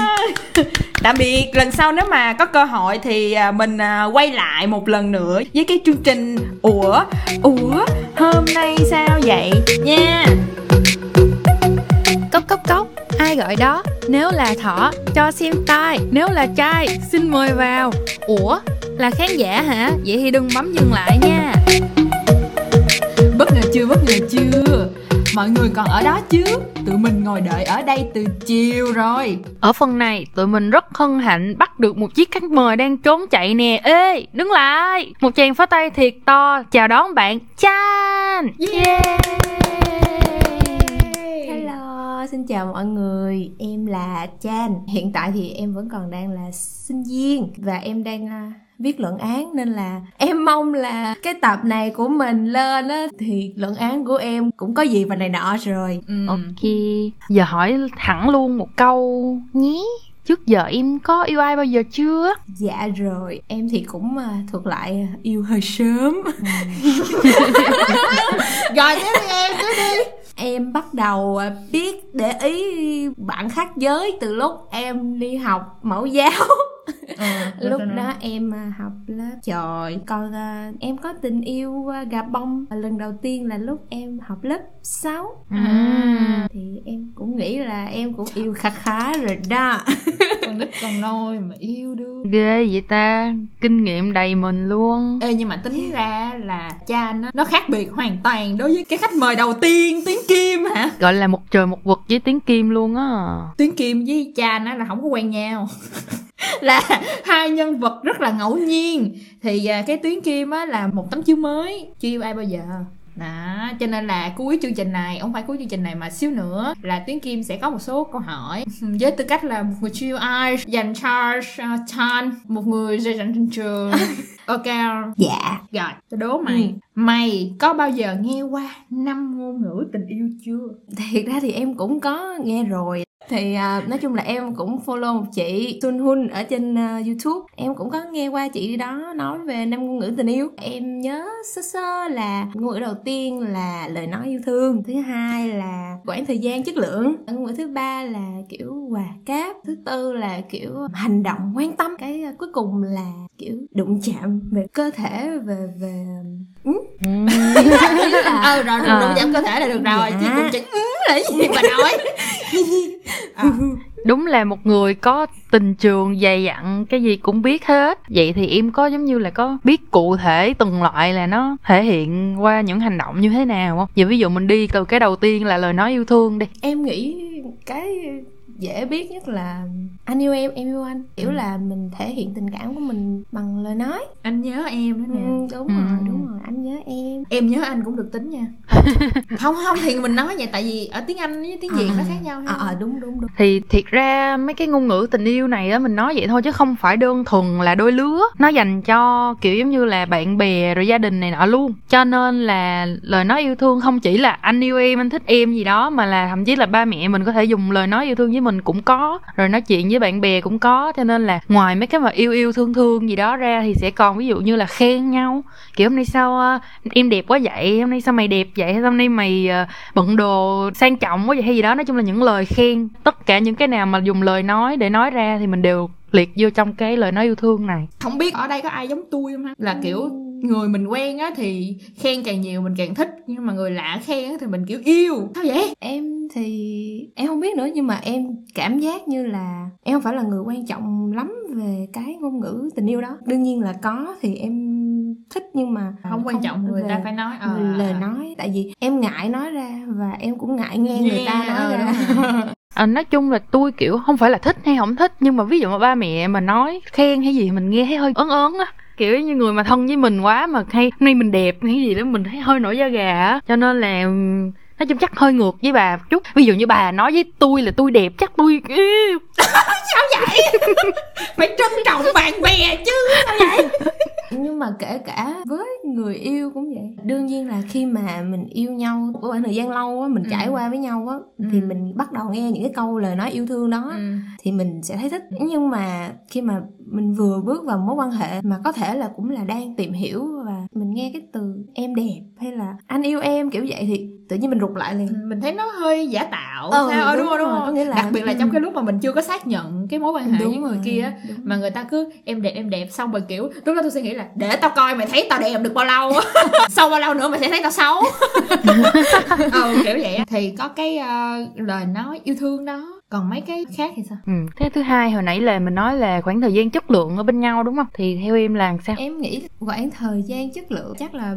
Tạm biệt lần sau nếu mà có cơ hội thì à, mình à, quay lại một lần nữa với cái chương trình ủa ủa hôm nay sao vậy nha. yeah gọi đó nếu là thỏ cho xem tai. Nếu là trai xin mời vào. Ủa là khán giả hả? Vậy thì đừng bấm dừng lại nha. Bất ngờ chưa bất ngờ chưa? Mọi người còn ở đó chứ? Tụi mình ngồi đợi ở đây từ chiều rồi. Ở phần này tụi mình rất hân hạnh bắt được một chiếc khách mời đang trốn chạy nè. Ê đứng lại. Một chàng pháo tay thiệt to. Chào đón bạn chan. Yeah. Hello xin chào mọi người em là chan. Hiện tại thì em vẫn còn đang là sinh viên và em đang uh, viết luận án nên là em mong là cái tập này của mình lên á thì luận án của em cũng có gì và này nọ rồi. Ừ. ok. Giờ hỏi thẳng luôn một câu nhé trước giờ em có yêu ai bao giờ chưa? Dạ rồi em thì cũng uh, thuộc lại uh, yêu hơi sớm. Ừ. rồi tiếp đi em tiếp đi em bắt đầu à, biết để ý bạn khác giới từ lúc em đi học mẫu giáo. Ờ, rồi lúc đó em à, học lớp. Trời còn à, em có tình yêu à, gà bông. À, lần đầu tiên là lúc em học lớp 6 À. thì em cũng nghĩ là em cũng yêu khá khá rồi đó. Con nít con nôi mà yêu đương. Ghê vậy ta kinh nghiệm đầy mình luôn. Ê nhưng mà tính ra là cha nó nó khác biệt hoàn toàn đối với cái khách mời đầu tiên tiếng Kim hả? gọi là một trời một vực với tiếng kim luôn á. Tiếng Kim với cha nó là không có quen nhau. là hai nhân vật rất là ngẫu nhiên. Thì à, cái tuyến kim á là một tấm chiếu mới. Chưa yêu ai bao giờ. Đó cho nên là cuối chương trình này không phải cuối chương trình này mà xíu nữa là tuyến kim sẽ có một số câu hỏi. Với tư cách là một người chưa yêu ai dành cho uh, Chan một người dành trên trường. Ok dạ. Rồi tôi đố mày. Mày có bao giờ nghe qua năm ngôn ngữ tình yêu chưa? Thiệt ra thì em cũng có nghe rồi thì à, nói chung là em cũng follow một chị Sun Hun ở trên à, YouTube. Em cũng có nghe qua chị đó nói về năm ngôn ngữ tình yêu. Em nhớ sơ sơ là ngôn ngữ đầu tiên là lời nói yêu thương thứ hai là quãng thời gian chất lượng ngôn ngữ thứ ba là kiểu quà cáp thứ tư là kiểu hành động quan tâm. Cái à, cuối cùng là kiểu đụng chạm về cơ thể về về ừ, ý là ờ rồi À. đúng giảm cơ thể là được rồi Dạ. chứ cũng chỉ ừ, là gì mà nói à, đúng là một người có tình trường dày dặn cái gì cũng biết hết. Vậy thì em có giống như là có biết cụ thể từng loại là nó thể hiện qua những hành động như thế nào không? Giờ ví dụ mình đi từ cái đầu tiên là lời nói yêu thương đi. Em nghĩ cái dễ biết nhất là anh yêu em em yêu anh. Kiểu là mình thể hiện tình cảm của mình bằng lời nói. Anh nhớ em đó ừ, nè đúng Ừ. rồi đúng rồi anh nhớ em. Em nhớ anh cũng được tính nha. Không không thì mình nói vậy tại vì ở tiếng anh với tiếng việt nó khác nhau ờ ha à, đúng đúng đúng. Thì thiệt ra mấy cái ngôn ngữ tình yêu này á mình nói vậy thôi chứ không phải đơn thuần là đôi lứa. Nó dành cho kiểu giống như là bạn bè rồi gia đình này nọ luôn. Cho nên là lời nói yêu thương không chỉ là anh yêu em anh thích em gì đó mà là thậm chí là ba mẹ mình có thể dùng lời nói yêu thương với mình cũng có rồi nói chuyện với bạn bè cũng có. Cho nên là ngoài mấy cái mà yêu yêu thương thương gì đó ra thì sẽ còn ví dụ như là khen nhau. Kiểu hôm nay sao ờ, em đẹp quá vậy hôm nay sao mày đẹp vậy hôm nay mày ờ, bận đồ sang trọng quá vậy hay gì đó. Nói chung là những lời khen tất cả những cái nào mà dùng lời nói để nói ra thì mình đều liệt vô trong cái lời nói yêu thương này. Không biết ở đây có ai giống tôi không ha? Là kiểu người mình quen á thì khen càng nhiều mình càng thích nhưng mà người lạ khen á thì mình kiểu yêu. Sao vậy? Em thì em không biết nữa nhưng mà em cảm giác như là em không phải là người quan trọng lắm về cái ngôn ngữ tình yêu đó. Đương nhiên là có thì em thích nhưng mà không quan trọng người ta phải nói ờ. về lời nói. Tại vì em ngại nói ra và em cũng ngại nghe người ta nói ờ, ra. à, nói chung là tôi kiểu không phải là thích hay không thích nhưng mà ví dụ mà ba mẹ mà nói khen hay gì mình nghe thấy hơi ớn ớn á. Kiểu như người mà thân với mình quá mà hay hôm nay mình đẹp hay gì đó mình thấy hơi nổi da gà á. Cho nên là nói chung chắc hơi ngược với bà một chút. Ví dụ như bà nói với tôi là tôi đẹp chắc tôi "Ê, phải trân trọng bạn bè chứ sao vậy nhưng mà kể cả với người yêu cũng vậy đương nhiên là khi mà mình yêu nhau của khoảng thời gian lâu á mình Ừ. trải qua với nhau á thì Ừ. mình bắt đầu nghe những cái câu lời nói yêu thương đó ừ. thì mình sẽ thấy thích nhưng mà khi mà mình vừa bước vào mối quan hệ mà có thể là cũng là đang tìm hiểu và mình nghe cái từ em đẹp hay là anh yêu em kiểu vậy thì tự nhiên mình rụt lại liền mình thấy nó hơi giả tạo Ờ, sao đúng đúng không đúng rồi, không có nghĩa là- đặc biệt là trong ừ. cái lúc mà mình chưa có xác nhận cái mối quan hệ với người rồi, kia á, đúng. mà người ta cứ em đẹp em đẹp xong rồi kiểu lúc đó tôi suy nghĩ là để tao coi mày thấy tao đẹp được bao lâu sau bao lâu nữa mày sẽ thấy tao xấu ừ kiểu vậy thì có cái ờ, lời nói yêu thương đó còn mấy cái khác thì sao Ừ. Thế thứ hai hồi nãy là mình nói là khoảng thời gian chất lượng ở bên nhau đúng không? Thì theo em là sao? em nghĩ khoảng thời gian chất lượng chắc là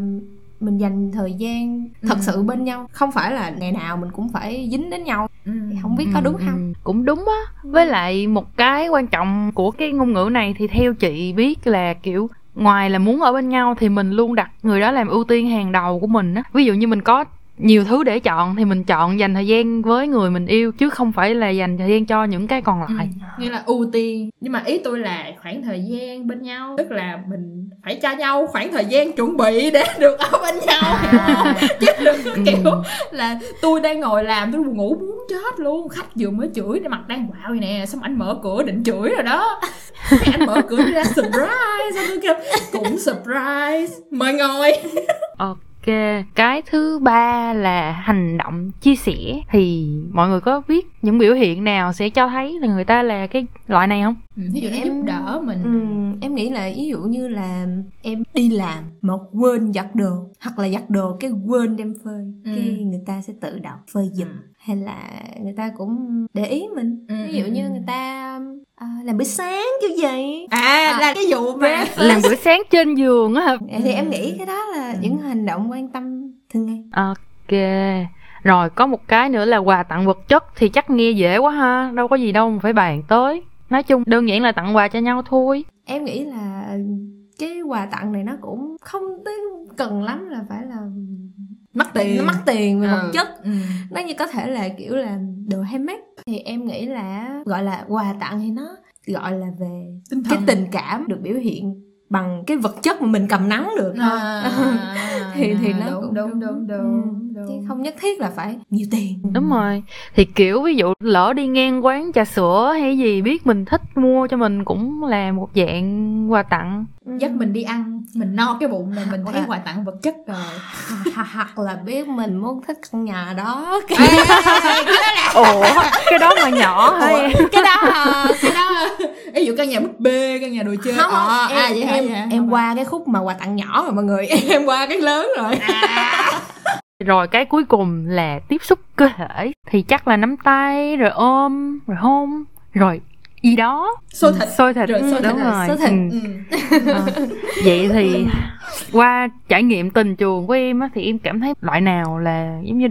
mình dành thời gian thật Ừ. sự bên nhau không phải là ngày nào mình cũng phải dính đến nhau ừ. không biết có đúng Ừ, không ừ, cũng đúng á với lại một cái quan trọng của cái ngôn ngữ này thì theo chị biết là kiểu ngoài là muốn ở bên nhau thì mình luôn đặt người đó làm ưu tiên hàng đầu của mình á. Ví dụ như mình có nhiều thứ để chọn thì mình chọn dành thời gian với người mình yêu chứ không phải là dành thời gian cho những cái còn lại. Như là ưu tiên. Nhưng mà ý tôi là khoảng thời gian bên nhau tức là mình phải cho nhau khoảng thời gian chuẩn bị để được ở bên nhau. Không? chứ đừng có kiểu là tôi đang ngồi làm tôi buồn ngủ muốn chết luôn. Khách vừa mới chửi mặt đang quạo vậy nè xong anh mở cửa định chửi rồi đó. Anh mở cửa ra surprise. Xong tôi kêu cũng surprise. Mời ngồi. Ok Ok, cái thứ ba là hành động, chia sẻ thì mọi người có biết những biểu hiện nào sẽ cho thấy là người ta là cái loại này không? Ừ, ví dụ nó Em- giúp đỡ mình Ừ, em nghĩ là ví dụ như là em đi làm mà quên giặt đồ hoặc là giặt đồ cái quên đem phơi Ừ. cái người ta sẽ tự động phơi giùm hay là người ta cũng để ý mình Ừ, ví dụ ừ, như ừ. người ta à, làm bữa sáng kiểu vậy à, là cái vụ mà Làm bữa sáng trên giường á hả? thì em nghĩ cái đó là những hành động quan tâm thường ngày Ok. Rồi có một cái nữa là quà tặng vật chất thì chắc nghe dễ quá ha, đâu có gì đâu mà phải bàn tới. Nói chung đơn giản là tặng quà cho nhau thôi. em nghĩ là cái quà tặng này nó cũng không tới cần lắm là phải là mất tiền. nó mắc tiền về vật Ừ, chất. Ừ. nó như có thể là kiểu là đồ handmade. Thì em nghĩ là gọi là quà tặng thì nó gọi là về tinh cái thần. tình cảm được biểu hiện bằng cái vật chất mà mình cầm nắm được thôi. à, thì thì nó đúng cũng đúng đúng. Ừ, đúng, chứ đúng. không nhất thiết là phải nhiều tiền. Đúng rồi. Thì kiểu ví dụ lỡ đi ngang quán trà sữa hay gì biết mình thích mua cho mình cũng là một dạng quà tặng. dắt mình đi ăn mình no cái bụng là mình thấy quà tặng vật chất rồi. Hoặc là biết mình muốn thích căn nhà đó. Ê, cái đó là Ủa, cái đó mà nhỏ hả em? cái đó à, cái đó dụ căn nhà búp bê căn nhà đồ chơi. Không không. Ờ, em, à, vậy em, vậy em qua cái khúc mà quà tặng nhỏ rồi mọi người em qua cái lớn rồi. Rồi cái cuối cùng là tiếp xúc cơ thể thì chắc là nắm tay rồi ôm rồi hôn rồi y đó. Xôi thịt. xôi thịt. Rồi xôi thịt đúng rồi, rồi. Xôi thịt. Ừ. ừ. Ờ, vậy thì qua trải nghiệm tình trường của em á thì em cảm thấy loại nào là giống như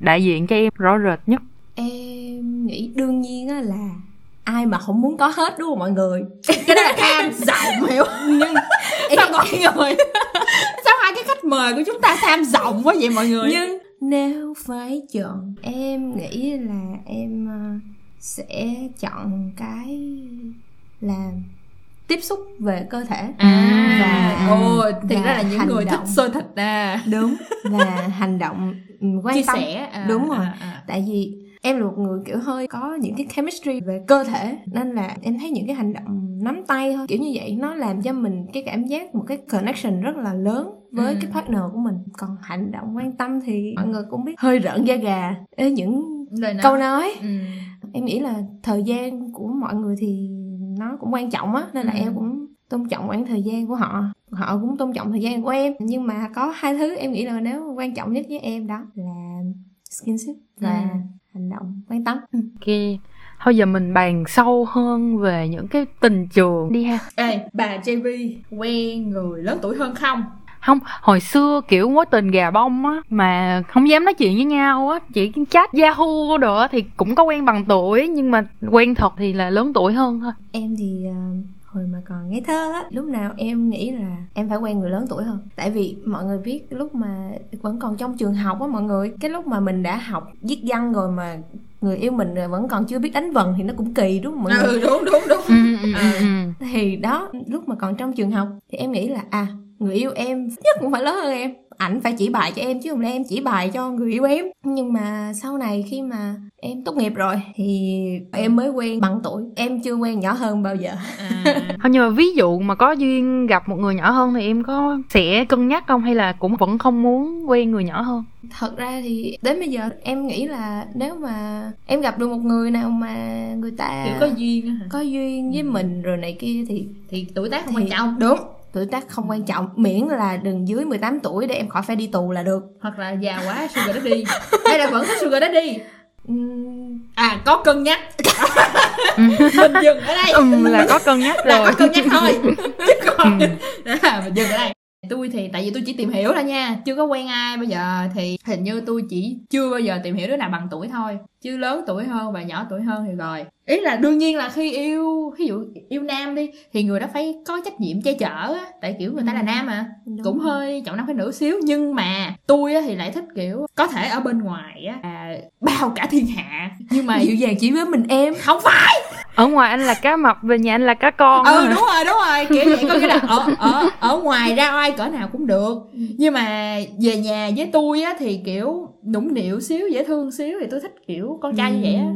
đại diện cho em rõ rệt nhất? Em nghĩ đương nhiên á là ai mà không muốn có hết đúng không mọi người cái đó là tham vọng hiểu nhưng sao mọi người sao hai cái khách mời của chúng ta tham vọng quá vậy mọi người nhưng nếu phải chọn em nghĩ là em ờ, sẽ chọn cái là tiếp xúc về cơ thể à Và- ồ thì ra là những người thích động. xôi thịt à đúng và hành động ừ, quan chia tâm sẻ à, Đúng rồi. à, à. tại vì em là một người kiểu hơi có những cái chemistry về cơ thể nên là em thấy những cái hành động nắm tay thôi kiểu như vậy nó làm cho mình cái cảm giác một cái connection rất là lớn với Ừ. cái partner của mình còn hành động quan tâm thì mọi người cũng biết hơi rợn da gà Ê, những lời nói câu nói ừ. em nghĩ là thời gian của mọi người thì nó cũng quan trọng á nên là Ừ. em cũng tôn trọng khoảng thời gian của họ họ cũng tôn trọng thời gian của em nhưng mà có hai thứ em nghĩ là nếu quan trọng nhất với em đó là skinship và Ừ. hành động quan tâm. Ừ. ok. Thôi giờ mình bàn sâu hơn về những cái tình trường. Đi ha. Ê, bà JV quen người lớn tuổi hơn không? không hồi xưa kiểu mối tình gà bông á mà không dám nói chuyện với nhau á chỉ chat yahoo đồ á thì cũng có quen bằng tuổi nhưng mà quen thật thì là lớn tuổi hơn thôi. Em thì ờ, hồi mà còn ngây thơ á lúc nào em nghĩ là em phải quen người lớn tuổi hơn. Tại vì mọi người biết lúc mà vẫn còn trong trường học á mọi người cái lúc mà mình đã học viết văn rồi mà người yêu mình vẫn còn chưa biết đánh vần thì nó cũng kỳ đúng không mọi người? Ừ, đúng, đúng, đúng. ừ, ừ, ừ, thì đó lúc mà còn trong trường học thì em nghĩ là à người yêu em nhất cũng phải lớn hơn em ảnh phải chỉ bài cho em chứ không lẽ em chỉ bài cho người yêu em. Nhưng mà sau này khi mà em tốt nghiệp rồi thì em mới quen bằng tuổi. Em chưa quen nhỏ hơn bao giờ. À, Thôi nhưng mà ví dụ mà có duyên gặp một người nhỏ hơn thì em có sẽ cân nhắc không? Hay là cũng vẫn không muốn quen người nhỏ hơn? thật ra thì đến bây giờ em nghĩ là nếu mà em gặp được một người nào mà người ta kiểu có duyên hả? có duyên với mình rồi này kia thì thì tuổi tác không thì quan trọng đúng tuổi tác không quan trọng miễn là đừng dưới 18 tuổi để em khỏi phải đi tù là được. Hoặc là già quá sugar daddy. Hay là vẫn thích sugar daddy. À có cân nhắc. Mình dừng ở đây. Ừ là có cân nhắc là rồi. có cân nhắc thôi. Chứ còn Ừ. à, mình dừng ở đây. Tôi thì tại vì tôi chỉ tìm hiểu thôi nha chưa có quen ai bây giờ thì hình như tôi chỉ chưa bao giờ tìm hiểu đứa nào bằng tuổi thôi chứ lớn tuổi hơn và nhỏ tuổi hơn thì rồi. Ý là đương nhiên là khi yêu ví dụ yêu nam đi thì người đó phải có trách nhiệm che chở á. Tại kiểu người ta là nam mà. đúng. cũng hơi trọng nam khuyết nữ xíu. Nhưng mà tôi á thì lại thích kiểu có thể ở bên ngoài á à, bao cả thiên hạ. Nhưng mà dịu dàng chỉ với mình em. Không phải. Ở ngoài anh là cá mập, về nhà anh là cá con. ừ á. đúng rồi đúng rồi. Kiểu vậy có nghĩa là ở ở ở ngoài ra ai cỡ nào cũng được. Nhưng mà về nhà với tôi á thì kiểu nũng nịu xíu dễ thương xíu thì tôi thích kiểu con trai như vậy á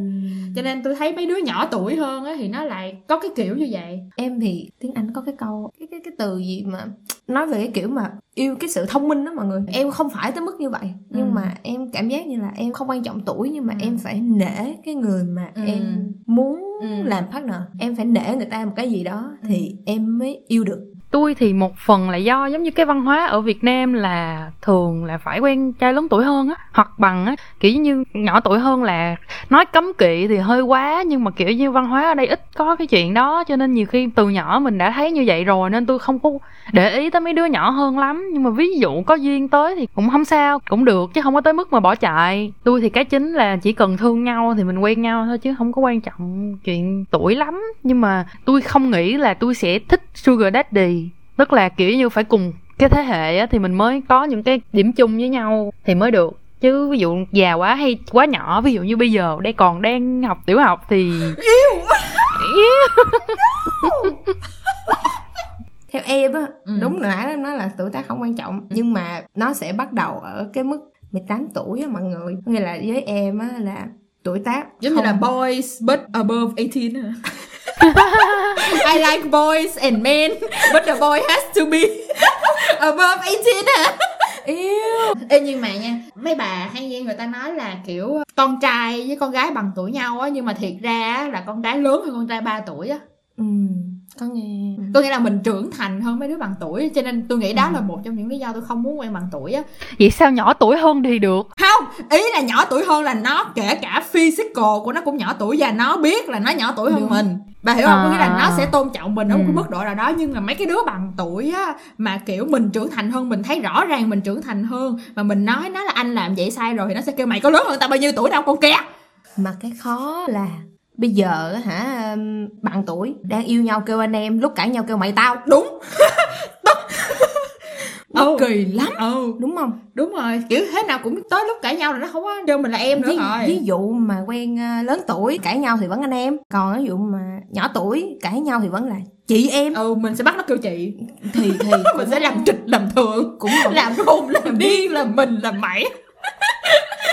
cho nên tôi thấy mấy đứa nhỏ tuổi hơn á thì nó lại có cái kiểu như vậy em thì tiếng anh có cái câu cái cái cái từ gì mà nói về cái kiểu mà yêu cái sự thông minh đó mọi người em không phải tới mức như vậy nhưng Ừ. mà em cảm giác như là em không quan trọng tuổi nhưng mà Ừ. em phải nể cái người mà Ừ. em muốn Ừ. làm partner em phải nể người ta một cái gì đó thì em mới yêu được tôi thì một phần là do giống như cái văn hóa ở Việt Nam là thường là phải quen trai lớn tuổi hơn á, hoặc bằng á, kiểu như nhỏ tuổi hơn là nói cấm kỵ thì hơi quá, nhưng mà, kiểu như, văn hóa ở đây ít có cái chuyện đó, cho nên nhiều khi từ nhỏ mình đã thấy như vậy rồi nên tôi không có để ý tới mấy đứa nhỏ hơn lắm. Nhưng mà ví dụ có duyên tới thì cũng không sao, cũng được, chứ không có tới mức mà bỏ chạy. Tôi thì cái chính là chỉ cần thương nhau thì mình quen nhau thôi, chứ không có quan trọng chuyện tuổi lắm. Nhưng mà tôi không nghĩ là tôi sẽ thích sugar daddy tức là kiểu như phải cùng cái thế hệ á, thì mình mới có những cái điểm chung với nhau thì mới được. Chứ ví dụ già quá hay quá nhỏ ví dụ như bây giờ đây còn đang học tiểu học thì theo em á Ừ. đúng nãy em nói là tuổi tác không quan trọng nhưng mà nó sẽ bắt đầu ở cái mức 18 tuổi á mọi người. Có nghĩa là với em á là tuổi tác giống như không- là boys but above 18 hả? I like boys and men but the boy has to be above 18 hả yêu Ê nhưng mà nha mấy bà hay nghe người ta nói là kiểu con trai với con gái bằng tuổi nhau á nhưng mà thiệt ra á, là con gái lớn hơn con trai 3 tuổi á ừ, có nghe. Có nghĩa là mình trưởng thành hơn mấy đứa bằng tuổi cho nên tôi nghĩ đó là một trong những lý do tôi không muốn quen bằng tuổi á. Vậy sao nhỏ tuổi hơn thì được? Không ý là nhỏ tuổi hơn là nó kể cả physical của nó cũng nhỏ tuổi và nó biết là nó nhỏ tuổi hơn Đúng. mình. Bà hiểu không? Có nghĩa là À. nó sẽ tôn trọng mình ở một Ừ. cái mức độ nào đó nhưng mà mấy cái đứa bằng tuổi á mà kiểu mình trưởng thành hơn mình thấy rõ ràng mình trưởng thành hơn mà mình nói nó là anh làm vậy sai rồi thì nó sẽ kêu mày có lớn hơn tao bao nhiêu tuổi đâu con kia mà cái khó là bây giờ á hả bằng tuổi đang yêu nhau kêu anh em lúc cãi nhau kêu mày tao. Đúng. Nó Ừ. kỳ lắm. Ừ đúng không? Đúng rồi. Kiểu thế nào cũng tới lúc cãi nhau là nó không có kêu mình là em nữa ví, rồi. ví dụ mà quen à, lớn tuổi cãi nhau thì vẫn anh em. Còn ví dụ mà nhỏ tuổi cãi nhau thì vẫn là chị em. Ừ mình sẽ bắt nó kêu chị. Thì thì mình sẽ làm trịch làm thường cũng một làm khùng làm điên làm mình làm mày.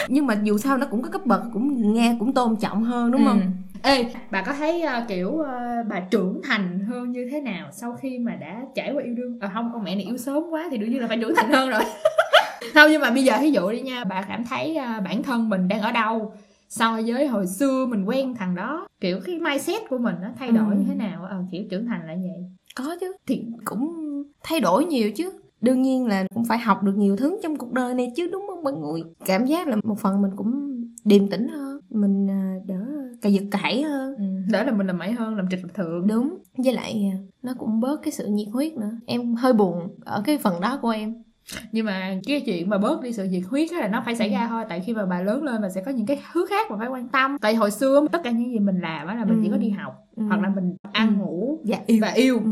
Nhưng mà dù sao nó cũng có cấp bậc cũng nghe cũng tôn trọng hơn đúng không? Ừ. Ê, bà có thấy ờ, kiểu ờ, bà trưởng thành hơn như thế nào sau khi mà đã trải qua yêu đương? À không, con mẹ này yêu sớm quá thì đương nhiên là phải trưởng thành hơn rồi. không nhưng mà bây giờ ví dụ đi nha, bà cảm thấy ờ, bản thân mình đang ở đâu so với hồi xưa mình quen thằng đó, kiểu cái mindset của mình nó thay đổi Ừ. như thế nào? Ờ, kiểu trưởng thành là vậy. có chứ thì cũng thay đổi nhiều chứ đương nhiên là cũng phải học được nhiều thứ trong cuộc đời này chứ đúng không mọi người cảm giác là một phần mình cũng điềm tĩnh hơn mình đỡ cà giật cãi hơn Ừ. Đỡ là mình làm mẩy hơn, làm trịch làm thường. đúng với lại à, nó cũng bớt cái sự nhiệt huyết nữa em hơi buồn ở cái phần đó của em nhưng mà cái chuyện mà bớt đi sự nhiệt huyết á là nó phải xảy ra thôi tại khi mà bà lớn lên bà sẽ có những cái thứ khác mà phải quan tâm tại hồi xưa tất cả những gì mình làm á là mình Ừ. chỉ có đi học Ừ. hoặc là mình ăn ngủ dạ yêu và yêu ừ.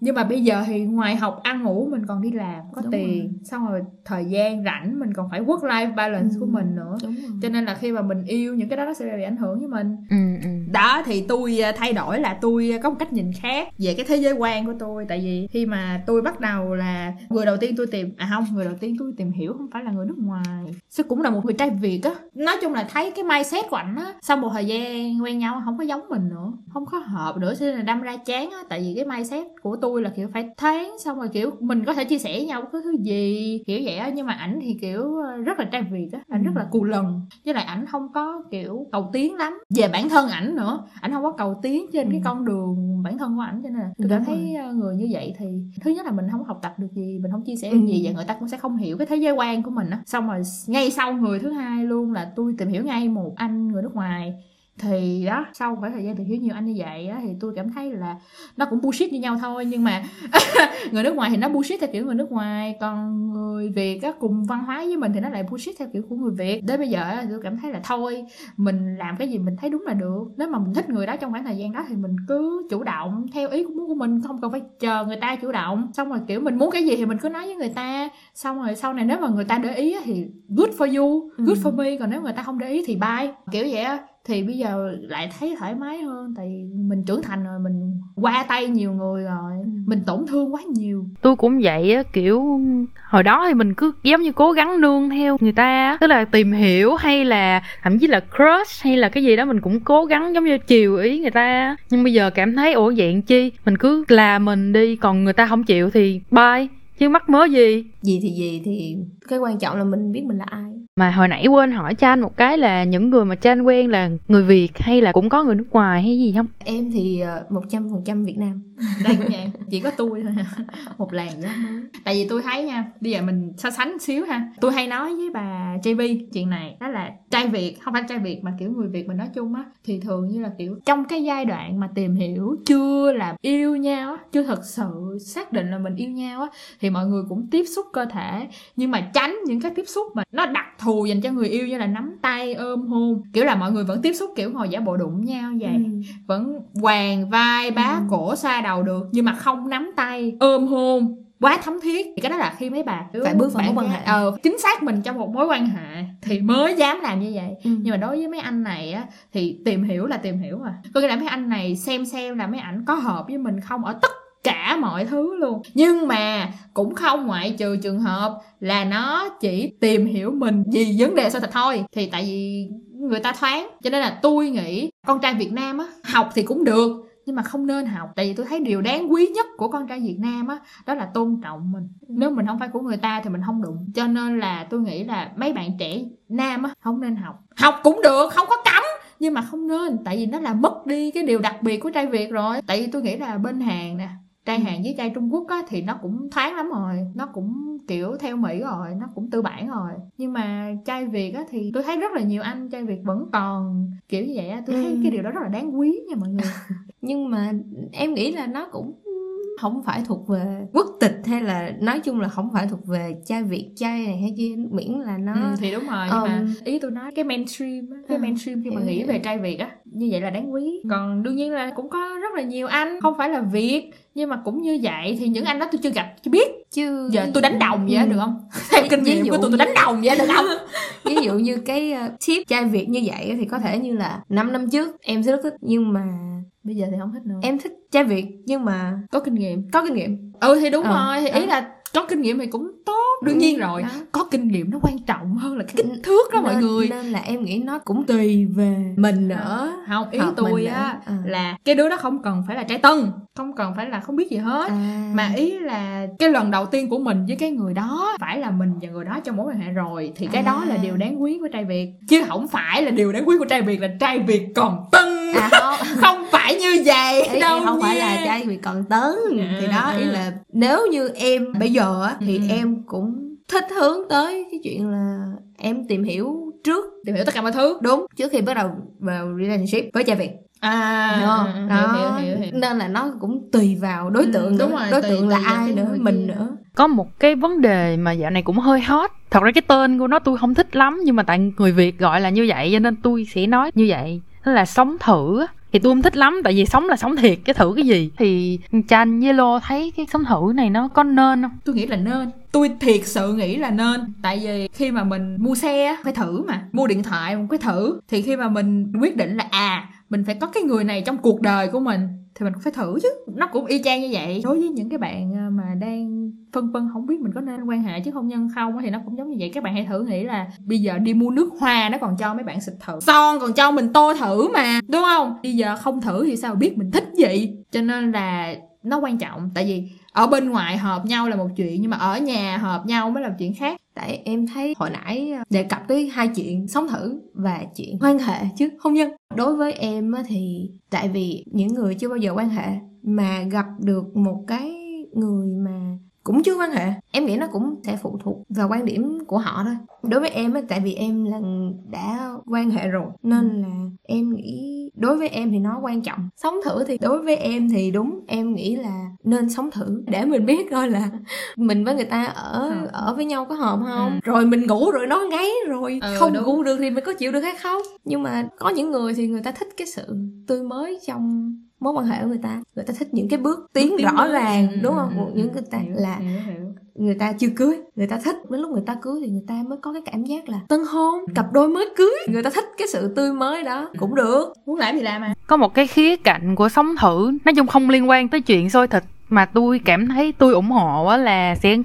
nhưng mà bây giờ thì ngoài học ăn ngủ mình còn đi làm có Đúng tiền xong rồi thời gian rảnh mình còn phải work life balance Ừ. của mình nữa đúng rồi. cho nên là khi mà mình yêu những cái đó nó sẽ bị ảnh hưởng với mình ừ, ừ. Đó thì tôi à, thay đổi là tôi có một cách nhìn khác về cái thế giới quan của tôi. Tại vì khi mà tôi bắt đầu là người đầu tiên tôi tìm à không người đầu tiên tôi tìm hiểu không phải là người nước ngoài. Chứ cũng là một người trai việt á. Nói chung là thấy cái mindset của ảnh á sau một thời gian quen nhau không có giống mình nữa không có hợp nữa cho nên là đâm ra chán á. Tại vì cái mindset của tôi là kiểu phải tháng xong rồi kiểu mình có thể chia sẻ nhau có thứ gì kiểu vậy á. Nhưng mà ảnh thì kiểu ờ, rất là trai việt á ảnh rất là cù lần. Với lại ảnh không có kiểu cầu tiến lắm về bản thân ảnh nữa ảnh không có cầu tiến trên cái Ừ. con đường bản thân của ảnh cho nên là tôi cảm thấy ờ, người như vậy thì thứ nhất là mình không học tập được gì mình không chia sẻ Ừ. được gì và người ta cũng sẽ không hiểu cái thế giới quan của mình á xong rồi ngay sau người thứ hai luôn là tôi tìm hiểu ngay một anh người nước ngoài thì đó sau khoảng thời gian tìm hiểu nhiều anh như vậy á thì tôi cảm thấy là nó cũng bullshit như nhau thôi nhưng mà người nước ngoài thì nó bullshit theo kiểu người nước ngoài còn người việt á cùng văn hóa với mình thì nó lại bullshit theo kiểu của người việt. Đến bây giờ á, tôi cảm thấy là thôi mình làm cái gì mình thấy đúng là được. Nếu mà mình thích người đó trong khoảng thời gian đó thì mình cứ chủ động theo ý của muốn của mình không cần phải chờ người ta chủ động. Xong rồi kiểu mình muốn cái gì thì mình cứ nói với người ta. Xong rồi sau này nếu mà người ta để ý á, thì good for you good Ừ. for me còn nếu người ta không để ý thì bye. Kiểu vậy á thì bây giờ lại thấy thoải mái hơn tại vì mình trưởng thành rồi mình qua tay nhiều người rồi Ừ. mình tổn thương quá nhiều tôi cũng vậy á kiểu hồi đó thì mình cứ giống như cố gắng nương theo người ta á. tức là tìm hiểu hay là thậm chí là crush hay là cái gì đó mình cũng cố gắng giống như chiều ý người ta á. nhưng bây giờ cảm thấy ủa dạng chi mình cứ là mình đi còn người ta không chịu thì bye chứ mắc mớ gì gì thì gì thì cái quan trọng là mình biết mình là ai. Mà hồi nãy quên hỏi cho anh một cái là những người mà cho anh quen là người việt hay là cũng có người nước ngoài hay gì không? Em thì ờ, một trăm phần trăm việt nam. Đây cũng vậy chỉ có tôi thôi một làn gió mới tại vì tôi thấy nha bây giờ mình so sánh xíu ha. Tôi hay nói với bà JB chuyện này đó là trai Việt không phải trai Việt mà kiểu người Việt mình nói chung á thì thường như là kiểu trong cái giai đoạn mà tìm hiểu chưa là yêu nhau á chưa thật sự xác định là mình yêu nhau á thì mọi người cũng tiếp xúc cơ thể nhưng mà tránh những cái tiếp xúc mà nó đặc thù dành cho người yêu như là nắm tay ôm hôn kiểu là mọi người vẫn tiếp xúc kiểu ngồi giả bộ đụng nhau vậy Ừ. vẫn quàng vai bá Ừ. cổ xoa đầu được nhưng mà không nắm tay ôm hôn quá thấm thiết thì cái đó là khi mấy bà Phải bước vào mối quan hệ. ờ chính xác mình trong một mối quan hệ thì mới dám làm như vậy Ừ. nhưng mà đối với mấy anh này á thì tìm hiểu là tìm hiểu à có nghĩa là mấy anh này xem xem là mấy ảnh có hợp với mình không ở tất cả mọi thứ luôn. Nhưng mà cũng không ngoại trừ trường hợp là nó chỉ tìm hiểu mình vì vấn đề sơ thịt thôi. Thì tại vì người ta thoáng cho nên là tôi nghĩ con trai Việt Nam á học thì cũng được nhưng mà không nên học. Tại vì tôi thấy điều đáng quý nhất của con trai Việt Nam á đó là tôn trọng mình. Nếu mình không phải của người ta thì mình không đụng. Cho nên là tôi nghĩ là mấy bạn trẻ nam á không nên học. Học cũng được không có cấm nhưng mà không nên. Tại vì nó là mất đi cái điều đặc biệt của trai Việt rồi. Tại vì tôi nghĩ là bên Hàn nè trai Hàn với trai Trung Quốc á thì nó cũng thoáng lắm rồi. Nó cũng kiểu theo Mỹ rồi nó cũng tư bản rồi. Nhưng mà trai Việt á thì tôi thấy rất là nhiều anh trai Việt vẫn còn kiểu như vậy á. Tôi thấy Ừ. cái điều đó rất là đáng quý nha mọi người. Nhưng mà em nghĩ là nó cũng không phải thuộc về quốc tịch hay là nói chung là không phải thuộc về trai việt trai này hay kia miễn là nó ừ, thì đúng rồi nhưng mà Um, ý tôi nói cái mainstream cái à, mainstream khi mà nghĩ về trai Việt á như vậy là đáng quý. Còn đương nhiên là cũng có rất là nhiều anh không phải là Việt nhưng mà cũng như vậy thì những anh đó tôi chưa gặp chưa biết. Chứ giờ tôi đánh đồng vậy Ừ. được không? Theo kinh nghiệm của tôi tôi đánh đồng vậy được không? Ví dụ như cái uh, tip trai việt như vậy thì có thể như là 5 năm trước em sẽ rất thích nhưng mà bây giờ thì không thích nữa. em thích trai việt nhưng mà có kinh nghiệm có kinh nghiệm ừ thì đúng Ờ, rồi thì ý đó. là có kinh nghiệm thì cũng tốt đương nhiên rồi Đó. có kinh nghiệm nó quan trọng hơn là cái kích thước đó mọi nên, người nên là em nghĩ nó cũng tùy về mình nữa không ý Hợp tôi á. À. là cái đứa đó không cần phải là trái tân không cần phải là không biết gì hết à, mà ý là cái lần đầu tiên của mình với cái người đó phải là mình và người đó trong mối quan hệ rồi thì cái đó À. là điều đáng quý của trai việt chứ không phải là điều đáng quý của trai việt là trai việt còn tân à không không phải như vậy ý đâu không phải nha. là trai việt còn tấn À, thì đó ý à. là nếu như em bây giờ á thì Ừ. em cũng thích hướng tới cái chuyện là em tìm hiểu trước tìm hiểu tất cả mọi thứ đúng trước khi bắt đầu vào relationship với trai việt à hiểu không hiểu, đó hiểu, hiểu, hiểu. nên là nó cũng tùy vào đối Ừ, tượng đúng nữa. rồi, đối tùy- tượng là tùy ai cái nữa mình kia. nữa có một cái vấn đề mà dạo này cũng hơi hot thật ra cái tên của nó tôi không thích lắm nhưng mà tại người việt gọi là như vậy cho nên tôi sẽ nói như vậy đó là sống thử á. thì tôi không thích lắm tại vì sống là sống thiệt cái thử cái gì? Thì chanh với lô thấy cái sống thử này nó có nên không? Tôi nghĩ là nên. Tôi thiệt sự nghĩ là nên. Tại vì khi mà mình mua xe á, phải thử mà. Mua điện thoại cũng phải thử. Thì khi mà mình quyết định là à mình phải có cái người này trong cuộc đời của mình thì mình cũng phải thử chứ. Nó cũng y chang như vậy. Đối với những cái bạn à, mà đang phân vân không biết mình có nên quan hệ chứ không nhân không thì nó cũng giống như vậy. Các bạn hãy thử nghĩ là bây giờ đi mua nước hoa nó còn cho mấy bạn xịt thử. Son còn cho mình tô thử mà đúng không? Bây giờ không thử thì sao biết mình thích gì? Cho nên là nó quan trọng. Tại vì ở bên ngoài hợp nhau là một chuyện, nhưng mà ở nhà hợp nhau mới là một chuyện khác. Tại em thấy hồi nãy ờ, đề cập tới hai chuyện, sống thử và chuyện quan hệ chứ hôn nhân. Đối với em á thì tại vì những người chưa bao giờ quan hệ mà gặp được một cái người mà cũng chưa quan hệ. Em nghĩ nó cũng sẽ phụ thuộc vào quan điểm của họ thôi. Đối với em á tại vì em là đã quan hệ rồi nên là em nghĩ đối với em thì nó quan trọng. Sống thử thì đối với em thì đúng em nghĩ là nên sống thử. Để mình biết coi là mình với người ta ở Ừ. ở với nhau có hợp không? Ừ. rồi mình ngủ rồi nói ngáy rồi Ừ, không đúng. ngủ được thì mình có chịu được hay không? Nhưng mà có những người thì người ta thích cái sự tươi mới trong mối quan hệ của người ta. Người ta thích những cái bước tiến Bước rõ mới. ràng Ừ, đúng ừ, không? ừ, những ừ, người ta hiểu, là hiểu, hiểu. người ta chưa cưới người ta thích. Đến lúc người ta cưới thì người ta mới có cái cảm giác là tân hôn cặp đôi mới cưới. Người ta thích cái sự tươi mới đó cũng được. Muốn làm thì làm à? Có một cái khía cạnh của sống thử nói chung không liên quan tới chuyện xôi thịt mà tôi cảm thấy tôi ủng hộ á là sẽ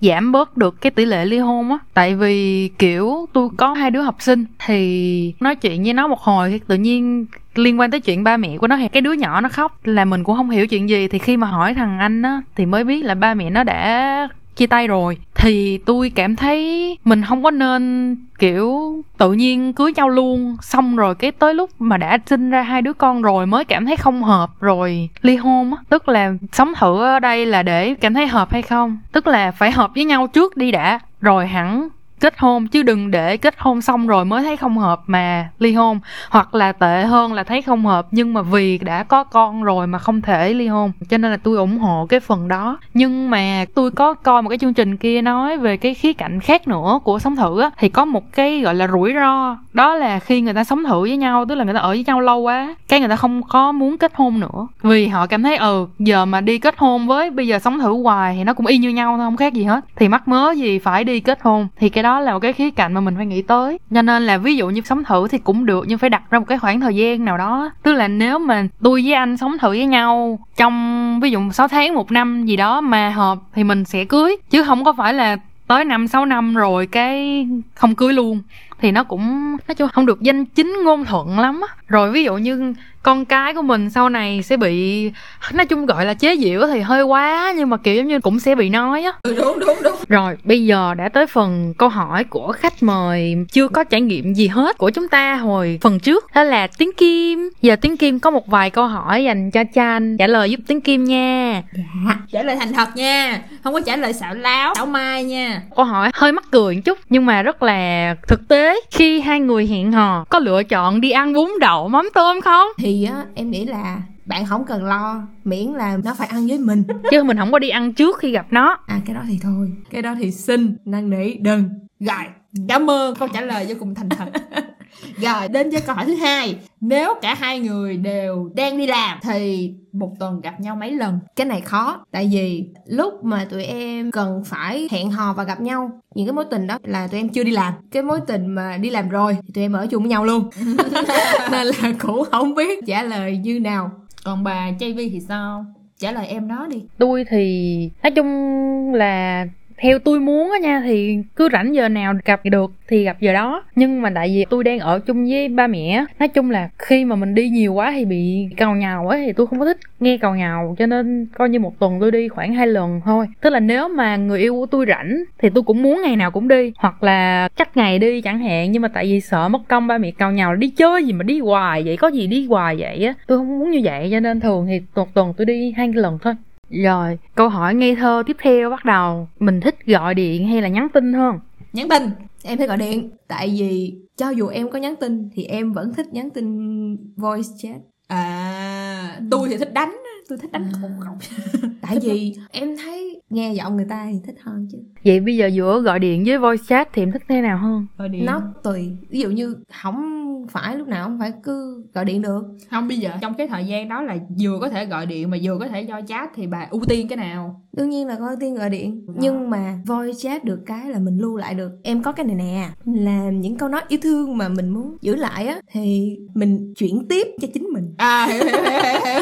giảm bớt được cái tỷ lệ ly hôn á. Tại vì kiểu tôi có hai đứa học sinh thì nói chuyện với nó một hồi thì tự nhiên liên quan tới chuyện ba mẹ của nó thì cái đứa nhỏ nó khóc là mình cũng không hiểu chuyện gì, thì khi mà hỏi thằng anh á, thì mới biết là ba mẹ nó đã chia tay rồi. Thì tôi cảm thấy mình không có nên, kiểu, tự nhiên cưới nhau luôn. Xong rồi cái tới lúc mà đã sinh ra hai đứa con rồi mới cảm thấy không hợp rồi ly hôn á. Tức là sống thử ở đây là để cảm thấy hợp hay không? Tức là phải hợp với nhau trước đi đã. Rồi hẳn kết hôn, chứ đừng để kết hôn xong rồi mới thấy không hợp mà ly hôn. Hoặc là tệ hơn là thấy không hợp, nhưng mà vì đã có con rồi mà không thể ly hôn. Cho nên là tôi ủng hộ cái phần đó. Nhưng mà tôi có coi một cái chương trình kia nói về cái khía cạnh khác nữa của sống thử á, thì có một cái gọi là rủi ro. Đó là khi người ta sống thử với nhau, tức là người ta ở với nhau lâu quá, cái người ta không có muốn kết hôn nữa. Vì họ cảm thấy ừ giờ mà đi kết hôn với bây giờ sống thử hoài thì nó cũng y như nhau thôi, không khác gì hết. Thì mắc mớ gì phải đi kết hôn. Thì cái đó là một cái khía cạnh mà mình phải nghĩ tới. Cho nên là ví dụ như sống thử thì cũng được, nhưng phải đặt ra một cái khoảng thời gian nào đó. Tức là nếu mà tôi với anh sống thử với nhau trong, ví dụ 6 tháng, một năm gì đó mà hợp thì mình sẽ cưới. Chứ không có phải là tới năm, sáu năm rồi cái không cưới luôn thì nó cũng nói chung không được danh chính ngôn thuận lắm á. Rồi ví dụ như con cái của mình sau này sẽ bị nói chung gọi là chế giễu thì hơi quá nhưng mà kiểu giống như cũng sẽ bị nói á. Ừ, đúng đúng đúng. Rồi bây giờ đã tới phần câu hỏi của khách mời. Chưa có trải nghiệm gì hết của chúng ta hồi phần trước. Đó là tiếng kim. Giờ tiếng kim có một vài câu hỏi dành cho chan trả lời giúp tiếng kim nha. Dạ trả lời thành thật nha. Không có trả lời xạo láo xạo mai nha. Câu hỏi hơi mắc cười một chút nhưng mà rất là thực tế khi hai người hẹn hò có lựa chọn đi ăn bún đậu mắm tôm không? Thì á em nghĩ là bạn không cần lo miễn là nó phải ăn với mình. Chứ mình không có đi ăn trước khi gặp nó. À cái đó thì thôi. Cái đó thì xin năn nỉ đừng. Rồi cảm ơn câu trả lời vô cùng thành thật rồi đến với câu hỏi thứ hai. Nếu cả hai người đều đang đi làm thì một tuần gặp nhau mấy lần? Cái này khó tại vì lúc mà tụi em cần phải hẹn hò và gặp nhau những cái mối tình đó là tụi em chưa đi làm. Cái mối tình mà đi làm rồi thì tụi em ở chung với nhau luôn. Nên là cũng không biết trả lời như nào. Còn bà JV thì sao? Trả lời em đó đi. Tôi thì nói chung là theo tôi muốn á nha, thì cứ rảnh giờ nào gặp được thì gặp giờ đó. Nhưng mà tại vì tôi đang ở chung với ba mẹ nói chung là khi mà mình đi nhiều quá thì bị cào nhào á, thì tôi không có thích nghe cào nhào, cho nên coi như một tuần tôi đi khoảng hai lần thôi. Tức là nếu mà người yêu của tôi rảnh thì tôi cũng muốn ngày nào cũng đi, hoặc là chắc ngày đi chẳng hạn, nhưng mà tại vì sợ mất công ba mẹ cào nhào là đi chơi gì mà đi hoài vậy, có gì đi hoài vậy á. Tôi không muốn như vậy, cho nên thường thì một tuần tôi đi hai lần thôi rồi, câu hỏi ngây thơ tiếp theo bắt đầu. Mình thích gọi điện hay là nhắn tin hơn? nhắn tin. Em phải gọi điện. Tại vì cho dù em có nhắn tin thì em vẫn thích nhắn tin voice chat. À tôi thì thích đánh á, tôi thích đánh khùng khùng tại vì em thấy nghe giọng người ta thì thích hơn chứ. Vậy bây giờ giữa gọi điện với voice chat thì em thích thế nào hơn? gọi điện. Nó tùy. Ví dụ như không phải lúc nào cũng phải cứ gọi điện được. Không bây giờ trong cái thời gian đó là vừa có thể gọi điện mà vừa có thể do chat thì bà ưu tiên cái nào? Đương nhiên là có ưu tiên gọi điện. Đó. nhưng mà voice chat được cái là mình lưu lại được. Em có cái này nè là những câu nói yêu thương mà mình muốn giữ lại á thì mình chuyển tiếp cho chính mình. À hiểu hiểu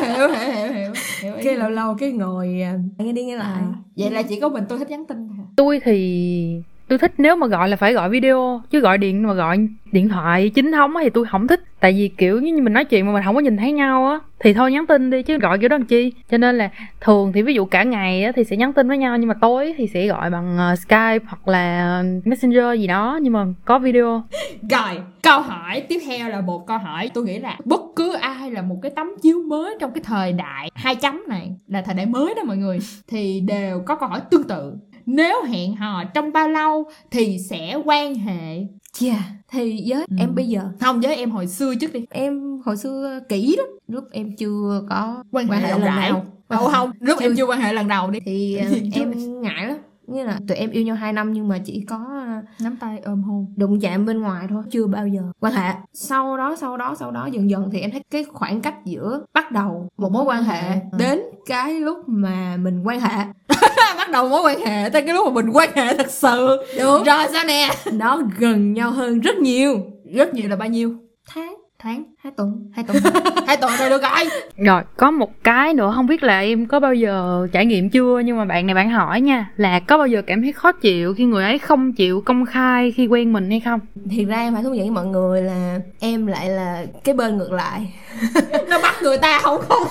hiểu hiểu hiểu hiểu cái lâu lâu cái ngồi à, nghe đi nghe lại. À. vậy là chỉ có mình tôi thích nhắn tin thôi. Tôi thì tôi thích nếu mà gọi là phải gọi video chứ gọi điện mà gọi điện thoại chính thống thì tôi không thích. Tại vì kiểu như mình nói chuyện mà mình không có nhìn thấy nhau á thì thôi nhắn tin đi chứ gọi kiểu đó làm chi? Cho nên là thường thì ví dụ cả ngày á thì sẽ nhắn tin với nhau nhưng mà tối thì sẽ gọi bằng ờ, skype hoặc là ờ, messenger gì đó nhưng mà có video. Rồi, câu hỏi tiếp theo là một câu hỏi. Tôi nghĩ là bất cứ ai là một cái tấm chiếu mới trong cái thời đại hai chấm này là thời đại mới đó mọi người thì đều có câu hỏi tương tự. Nếu hẹn hò trong bao lâu thì sẽ quan hệ? Chà, thì với Ừ. em bây giờ Không với em hồi xưa trước đi. em hồi xưa kỹ lắm lúc em chưa có Quan hệ rộng lần nào Không không, lúc Chưa. em chưa quan hệ lần đầu đi. thì ờ, em ngại lắm nghĩa là tụi em yêu nhau 2 năm nhưng mà chỉ có à, nắm tay ôm hôn. đụng chạm bên ngoài thôi. Chưa bao giờ. Quan hệ. Sau đó sau đó sau đó dần dần thì em thấy cái khoảng cách giữa bắt đầu một mối quan hệ Ừ. đến cái lúc mà mình quan hệ. Bắt đầu mối quan hệ tới cái lúc mà mình quan hệ thật sự. Đúng. Rồi sao nè? Nó gần nhau hơn rất nhiều. Rất nhiều là bao nhiêu? Tháng tháng hai tuần hai tuần. Hai tuần rồi được rồi. Rồi, có một cái nữa không biết là em có bao giờ trải nghiệm chưa nhưng mà bạn này bạn hỏi nha là có bao giờ cảm thấy khó chịu khi người ấy không chịu công khai khi quen mình hay không? thiệt ra em phải thú nhận với mọi người là em lại là cái bên ngược lại. Nó bắt người ta không không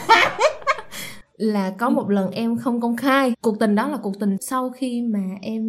là có một lần em không công khai. Cuộc tình đó là cuộc tình sau khi mà em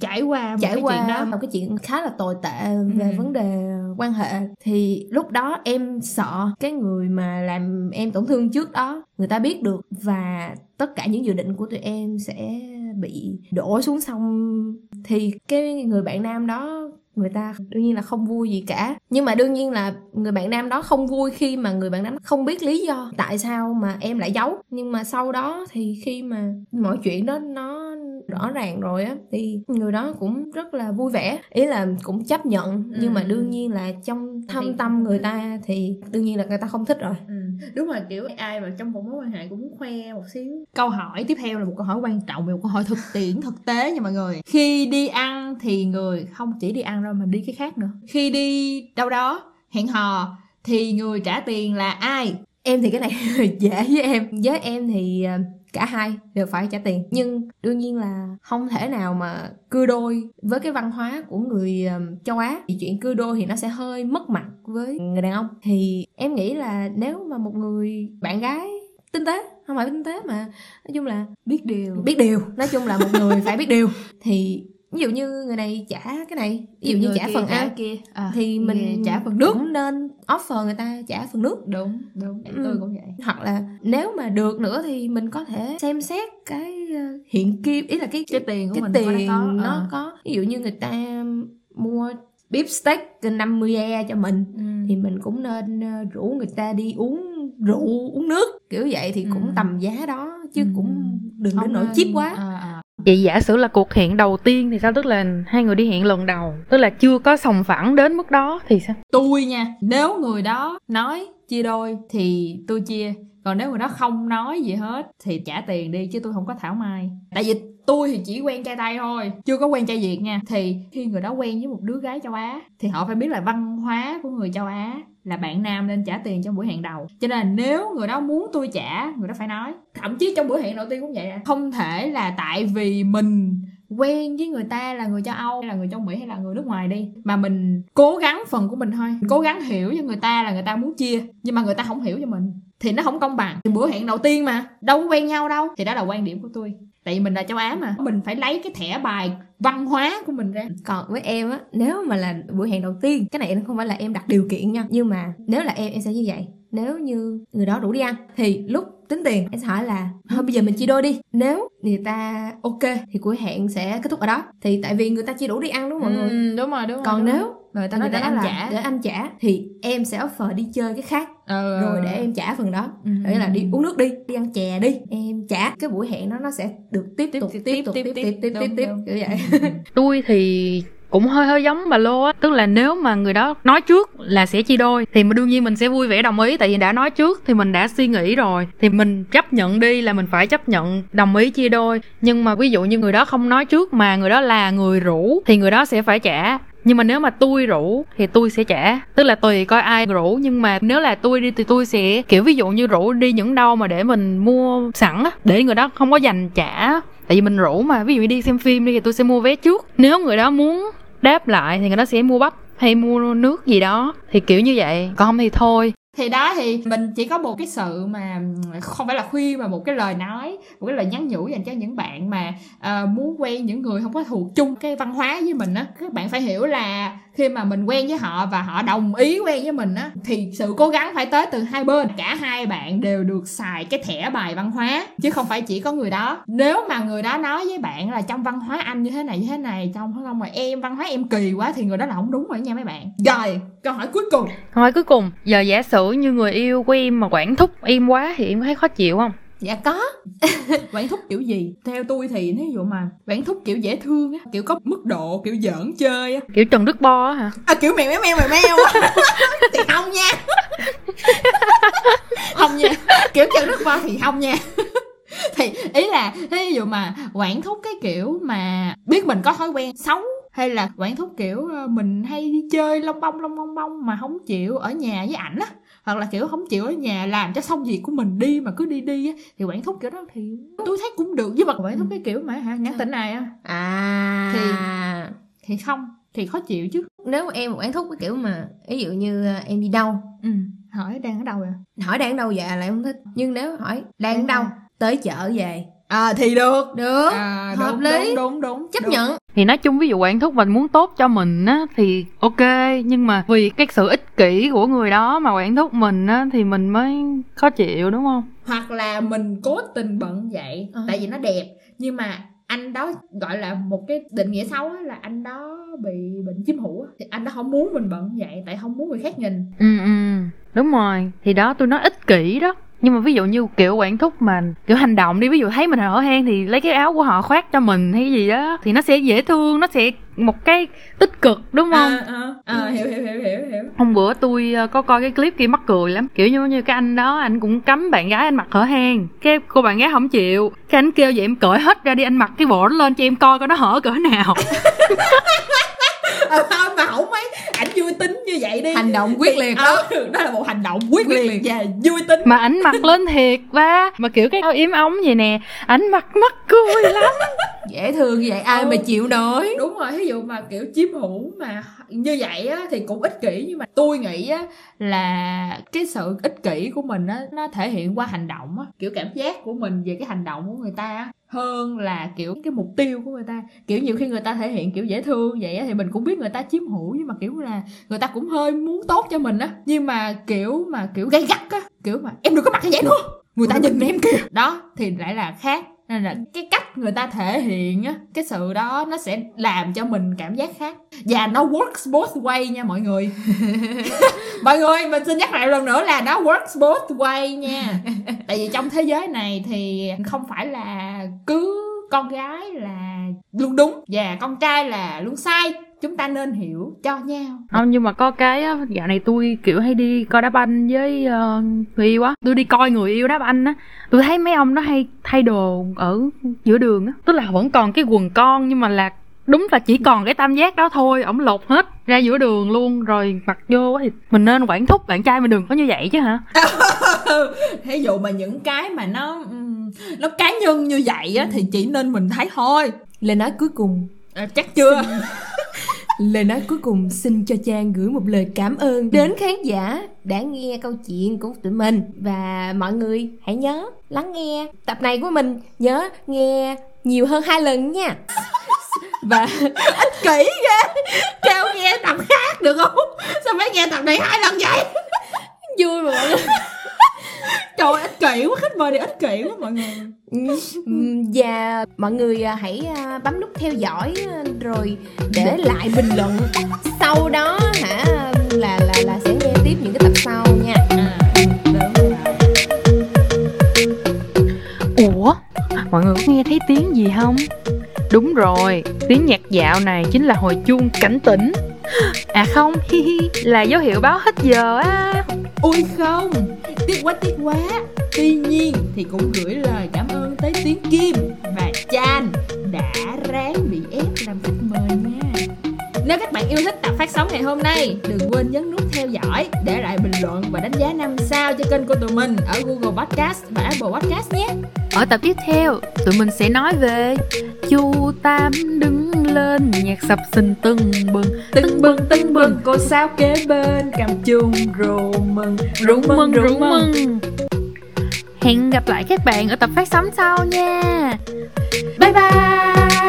trải qua một trải cái qua chuyện đó. một cái chuyện khá là tồi tệ về Ừ. vấn đề quan hệ. Thì lúc đó em sợ cái người mà làm em tổn thương trước đó người ta biết được và tất cả những dự định của tụi em sẽ bị đổ xuống sông. Thì cái người bạn nam đó người ta đương nhiên là không vui gì cả. Nhưng mà đương nhiên là người bạn nam đó không vui khi mà người bạn nam không biết lý do tại sao mà em lại giấu. Nhưng mà sau đó thì khi mà mọi chuyện đó nó rõ ràng rồi á thì người đó cũng rất là vui vẻ. Ý là cũng chấp nhận nhưng mà Ừ. đương nhiên là trong thâm tâm người ta thì đương nhiên là người ta không thích rồi. Ừ. đúng rồi kiểu ai mà trong một mối quan hệ cũng muốn khoe một xíu. Câu hỏi tiếp theo là một câu hỏi quan trọng một câu hỏi thực tiễn thực tế nha mọi người. Khi đi ăn thì người không chỉ đi ăn đâu mà đi cái khác nữa. Khi đi đâu đó hẹn hò thì người trả tiền là ai? Em thì cái này dễ với em. Với em thì ờ, cả hai đều phải trả tiền. Nhưng đương nhiên là không thể nào mà cưa đôi với cái văn hóa của người ờ, châu á. Thì chuyện cưa đôi thì nó sẽ hơi mất mặt với người đàn ông. Thì em nghĩ là nếu mà một người bạn gái tinh tế không phải tinh tế mà nói chung là biết điều. Biết điều. Nói chung là một người phải biết điều. Thì ví dụ như người này trả cái này ví dụ như trả phần ăn kia à, thì mình trả phần nước cũng nên offer người ta trả phần nước đúng đúng Ừ. tôi cũng vậy hoặc là nếu mà được nữa thì mình có thể xem xét cái ờ, hiện kim ý là cái cái tiền của cái mình tiền có, nó ờ. có ví dụ như người ta mua beef steak 50 e cho mình Ừ. thì mình cũng nên ờ, rủ người ta đi uống rượu uống nước kiểu vậy thì cũng Ừ. tầm giá đó chứ Ừ. cũng đừng đến nỗi chip quá à, à. Vậy giả sử là cuộc hẹn đầu tiên thì sao? Tức là hai người đi hẹn lần đầu, Tức là chưa có sòng phẳng đến mức đó thì sao? tôi nha, nếu người đó nói chia đôi thì tôi chia, còn nếu người đó không nói gì hết thì trả tiền đi chứ tôi không có thảo mai tại vì tôi thì chỉ quen trai tây thôi, chưa có quen trai việt nha. Thì khi người đó quen với một đứa gái châu á, thì họ phải biết là văn hóa của người châu á là bạn nam nên trả tiền trong buổi hẹn đầu. Cho nên là nếu người đó muốn tôi trả, người đó phải nói. Thậm chí trong buổi hẹn đầu tiên cũng vậy à. không thể là tại vì mình quen với người ta là người châu Âu, hay là người châu Mỹ, hay là người nước ngoài đi, mà mình cố gắng phần của mình thôi. Cố gắng hiểu cho người ta là người ta muốn chia, nhưng mà người ta không hiểu cho mình thì nó không công bằng. Bữa hẹn đầu tiên mà đâu có quen nhau đâu. Thì đó là quan điểm của tôi. Tại vì mình là châu Á mà. Mình phải lấy cái thẻ bài văn hóa của mình ra. Còn với em á nếu mà là buổi hẹn đầu tiên cái này không phải là em đặt điều kiện nha. Nhưng mà nếu là em em sẽ như vậy. Nếu như người đó rủ đi ăn thì lúc tính tiền em sẽ hỏi là thôi bây giờ mình chia đôi đi. Nếu người ta ok thì buổi hẹn sẽ kết thúc ở đó. Thì tại vì người ta chia đủ đi ăn đúng không mọi người? Ừ, đúng rồi đúng rồi còn đúng nếu người ta người nói ta để nói anh là trả. để anh trả thì em sẽ offer đi chơi cái khác. Ừ, rồi để em trả phần đó. Ừ. Nghĩa là đi uống nước đi đi ăn chè đi. Em trả. Cái buổi hẹn đó nó sẽ được tiếp tục tiếp tục tiếp tiếp tiếp tiếp tiếp tiếp kiểu vậy. Tôi thì cũng hơi hơi giống bà Lô á. Tức là nếu mà người đó nói trước là sẽ chia đôi Thì mà đương nhiên mình sẽ vui vẻ đồng ý. Tại vì đã nói trước thì mình đã suy nghĩ rồi. Thì mình chấp nhận đi là mình phải chấp nhận đồng ý chia đôi. Nhưng mà ví dụ như người đó không nói trước mà người đó là người rủ Thì người đó sẽ phải trả nhưng mà nếu mà tôi rủ thì tôi sẽ trả. Tức là tùy coi ai rủ, nhưng mà nếu là tôi đi thì tôi sẽ, kiểu ví dụ như rủ đi những đâu mà để mình mua sẵn á, để người đó không có dành trả. Tại vì mình rủ mà, ví dụ như đi xem phim đi thì tôi sẽ mua vé trước. Nếu người đó muốn đáp lại thì người đó sẽ mua bắp hay mua nước gì đó. Thì kiểu như vậy, còn không thì thôi thì đó thì mình chỉ có một cái sự mà không phải là khuyên mà một cái lời nói một cái lời nhắn nhủ dành cho những bạn mà uh, muốn quen những người không có thuộc chung cái văn hóa với mình á. Các bạn phải hiểu là khi mà mình quen với họ và họ đồng ý quen với mình á, thì sự cố gắng phải tới từ hai bên. Cả hai bạn đều được xài cái thẻ bài văn hóa, chứ không phải chỉ có người đó. Nếu mà người đó nói với bạn là trong văn hóa anh như thế này, như thế này, trong không mà em, văn hóa em kỳ quá thì người đó là không đúng rồi nha mấy bạn. Rồi, câu hỏi cuối cùng. Câu hỏi cuối cùng, giờ giả sử như người yêu của em mà quản thúc em quá thì em có thấy khó chịu không? Dạ có. Quản thúc kiểu gì? Theo tôi thì ví dụ mà quản thúc kiểu dễ thương á kiểu có mức độ kiểu giỡn chơi á. Kiểu trần đức bo á hả? À, kiểu mèo mèo mèo mèo mèo á. Thì không nha. Không nha. Kiểu trần đức bo thì không nha. Thì ý là ví dụ mà quản thúc cái kiểu mà biết mình có thói quen xấu hay là quản thúc kiểu ờ, mình hay đi chơi lông bông lông bông bông mà không chịu ở nhà với ảnh á hoặc là kiểu không chịu ở nhà làm cho xong việc của mình đi mà cứ đi đi á thì quản thúc kiểu đó thì tôi thấy cũng được. Nhưng mà quản thúc cái kiểu mà hả nhắn tin này á? À. Thì- thì không thì khó chịu chứ. Nếu em quản thúc cái kiểu mà ví dụ như ờ, em đi đâu? Ừ hỏi đang ở đâu vậy? Hỏi đang ở đâu dạ lại không thích. Nhưng nếu hỏi đang ở đâu? tới chợ về. À thì được. Được. À, hợp đúng, lý. đúng đúng đúng chấp đúng. nhận thì nói chung ví dụ quản thúc mình muốn tốt cho mình á thì ok nhưng mà vì cái sự ích kỷ của người đó mà quản thúc mình á thì mình mới khó chịu đúng không? Hoặc là mình cố tình bận vậy Ờ. tại vì nó đẹp nhưng mà anh đó gọi là một cái định nghĩa xấu á, là anh đó bị bệnh chiếm hữu thì anh đó không muốn mình bận vậy tại không muốn người khác nhìn. Ừ ừ đúng rồi. Thì đó tôi nói ích kỷ đó nhưng mà ví dụ như kiểu quản thúc mà kiểu hành động đi ví dụ thấy mình hở hang thì lấy cái áo của họ khoác cho mình hay gì đó thì nó sẽ dễ thương nó sẽ một cái tích cực đúng không? À, à, à, hiểu hiểu hiểu hiểu hiểu. Hôm bữa tôi ờ, có coi cái clip kia mắc cười lắm. Kiểu như như cái anh đó anh cũng cấm bạn gái anh mặc hở hang. Cái cô bạn gái không chịu. Cái anh kêu vậy em cởi hết ra đi anh mặc cái bộ đó lên cho em coi coi nó hở cỡ nào à, mà không mấy. Ảnh vui tính như vậy đi. Hành động quyết liệt đó đó. đó là một hành động quyết liệt. và vui tính. Mà ảnh mặc lên thiệt ba. Mà kiểu cái áo yếm ống vậy nè ảnh mặc mắc cười lắm. Dễ thương như vậy ai Ừ. mà chịu nổi. Đúng rồi ví dụ mà kiểu chiếm hữu mà như vậy á, thì cũng ích kỷ, nhưng mà tôi nghĩ á, là cái sự ích kỷ của mình á, nó thể hiện qua hành động á. Kiểu cảm giác của mình về cái hành động của người ta á, hơn là kiểu cái mục tiêu của người ta. Kiểu nhiều khi người ta thể hiện kiểu dễ thương vậy á, thì mình cũng biết người ta chiếm hữu, nhưng mà kiểu là người ta cũng hơi muốn tốt cho mình á. Nhưng mà kiểu mà kiểu gay gắt á, kiểu mà em đừng có mặc như vậy nữa, người ta nhìn em kìa. Đó, thì lại là khác nên là cái cách người ta thể hiện á cái sự đó nó sẽ làm cho mình cảm giác khác. Và nó works both way nha mọi người. Mọi người mình xin nhắc lại lần nữa là nó works both way nha. Tại vì trong thế giới này thì không phải là cứ con gái là luôn đúng và con trai là luôn sai chúng ta nên hiểu cho nhau. Không nhưng mà có cái á dạo này tôi kiểu hay đi coi đá banh với uh, người yêu á. Tôi đi coi người yêu đá banh á. Tôi thấy mấy ông nó hay thay đồ ở giữa đường á. Tức là vẫn còn cái quần con nhưng mà là đúng là chỉ còn cái tam giác đó thôi ổng lột hết ra giữa đường luôn. Rồi mặc vô á thì mình nên quản thúc bạn trai mình đừng có như vậy chứ hả? Thí dụ mà những cái mà nó nó cá nhân như vậy á thì chỉ nên mình thấy thôi. Lời nói cuối cùng. À, chắc chưa lời nói cuối cùng xin cho trang gửi một lời cảm ơn đến khán giả đã nghe câu chuyện của tụi mình và mọi người hãy nhớ lắng nghe tập này của mình nhớ nghe nhiều hơn hai lần nha. Và ích kỷ ghê. Kêu nghe tập khác được không? Sao phải nghe tập này hai lần vậy? Vui mà mọi người trời ơi, ích kỷ quá khách mời này ích kỷ quá mọi người. Ừm, và mọi người à, hãy à, bấm nút theo dõi à, rồi để lại bình luận. Sau đó hả là là là sẽ nghe tiếp những cái tập sau nha. À ủa mọi người có nghe thấy tiếng gì không? Đúng rồi tiếng nhạc dạo này chính là hồi chuông cảnh tỉnh. À không hi hi là dấu hiệu báo hết giờ á ui không, tiếc quá tiếc quá. Tuy nhiên thì cũng gửi lời cảm ơn tới tiếng kim và chan đã ráng nếu các bạn yêu thích tập phát sóng ngày hôm nay đừng quên nhấn nút theo dõi để lại bình luận và đánh giá 5 sao cho kênh của tụi mình ở Google Podcast và Apple Podcast nhé. Ở tập tiếp theo, tụi mình sẽ nói về Chu Tam đứng lên nhạc sập sình tưng bừng. Tưng bừng tưng bừng cô sao kế bên cầm chung rù mừng. Rung mừng rung mừng. Hẹn gặp lại các bạn ở tập phát sóng sau nha. Bye bye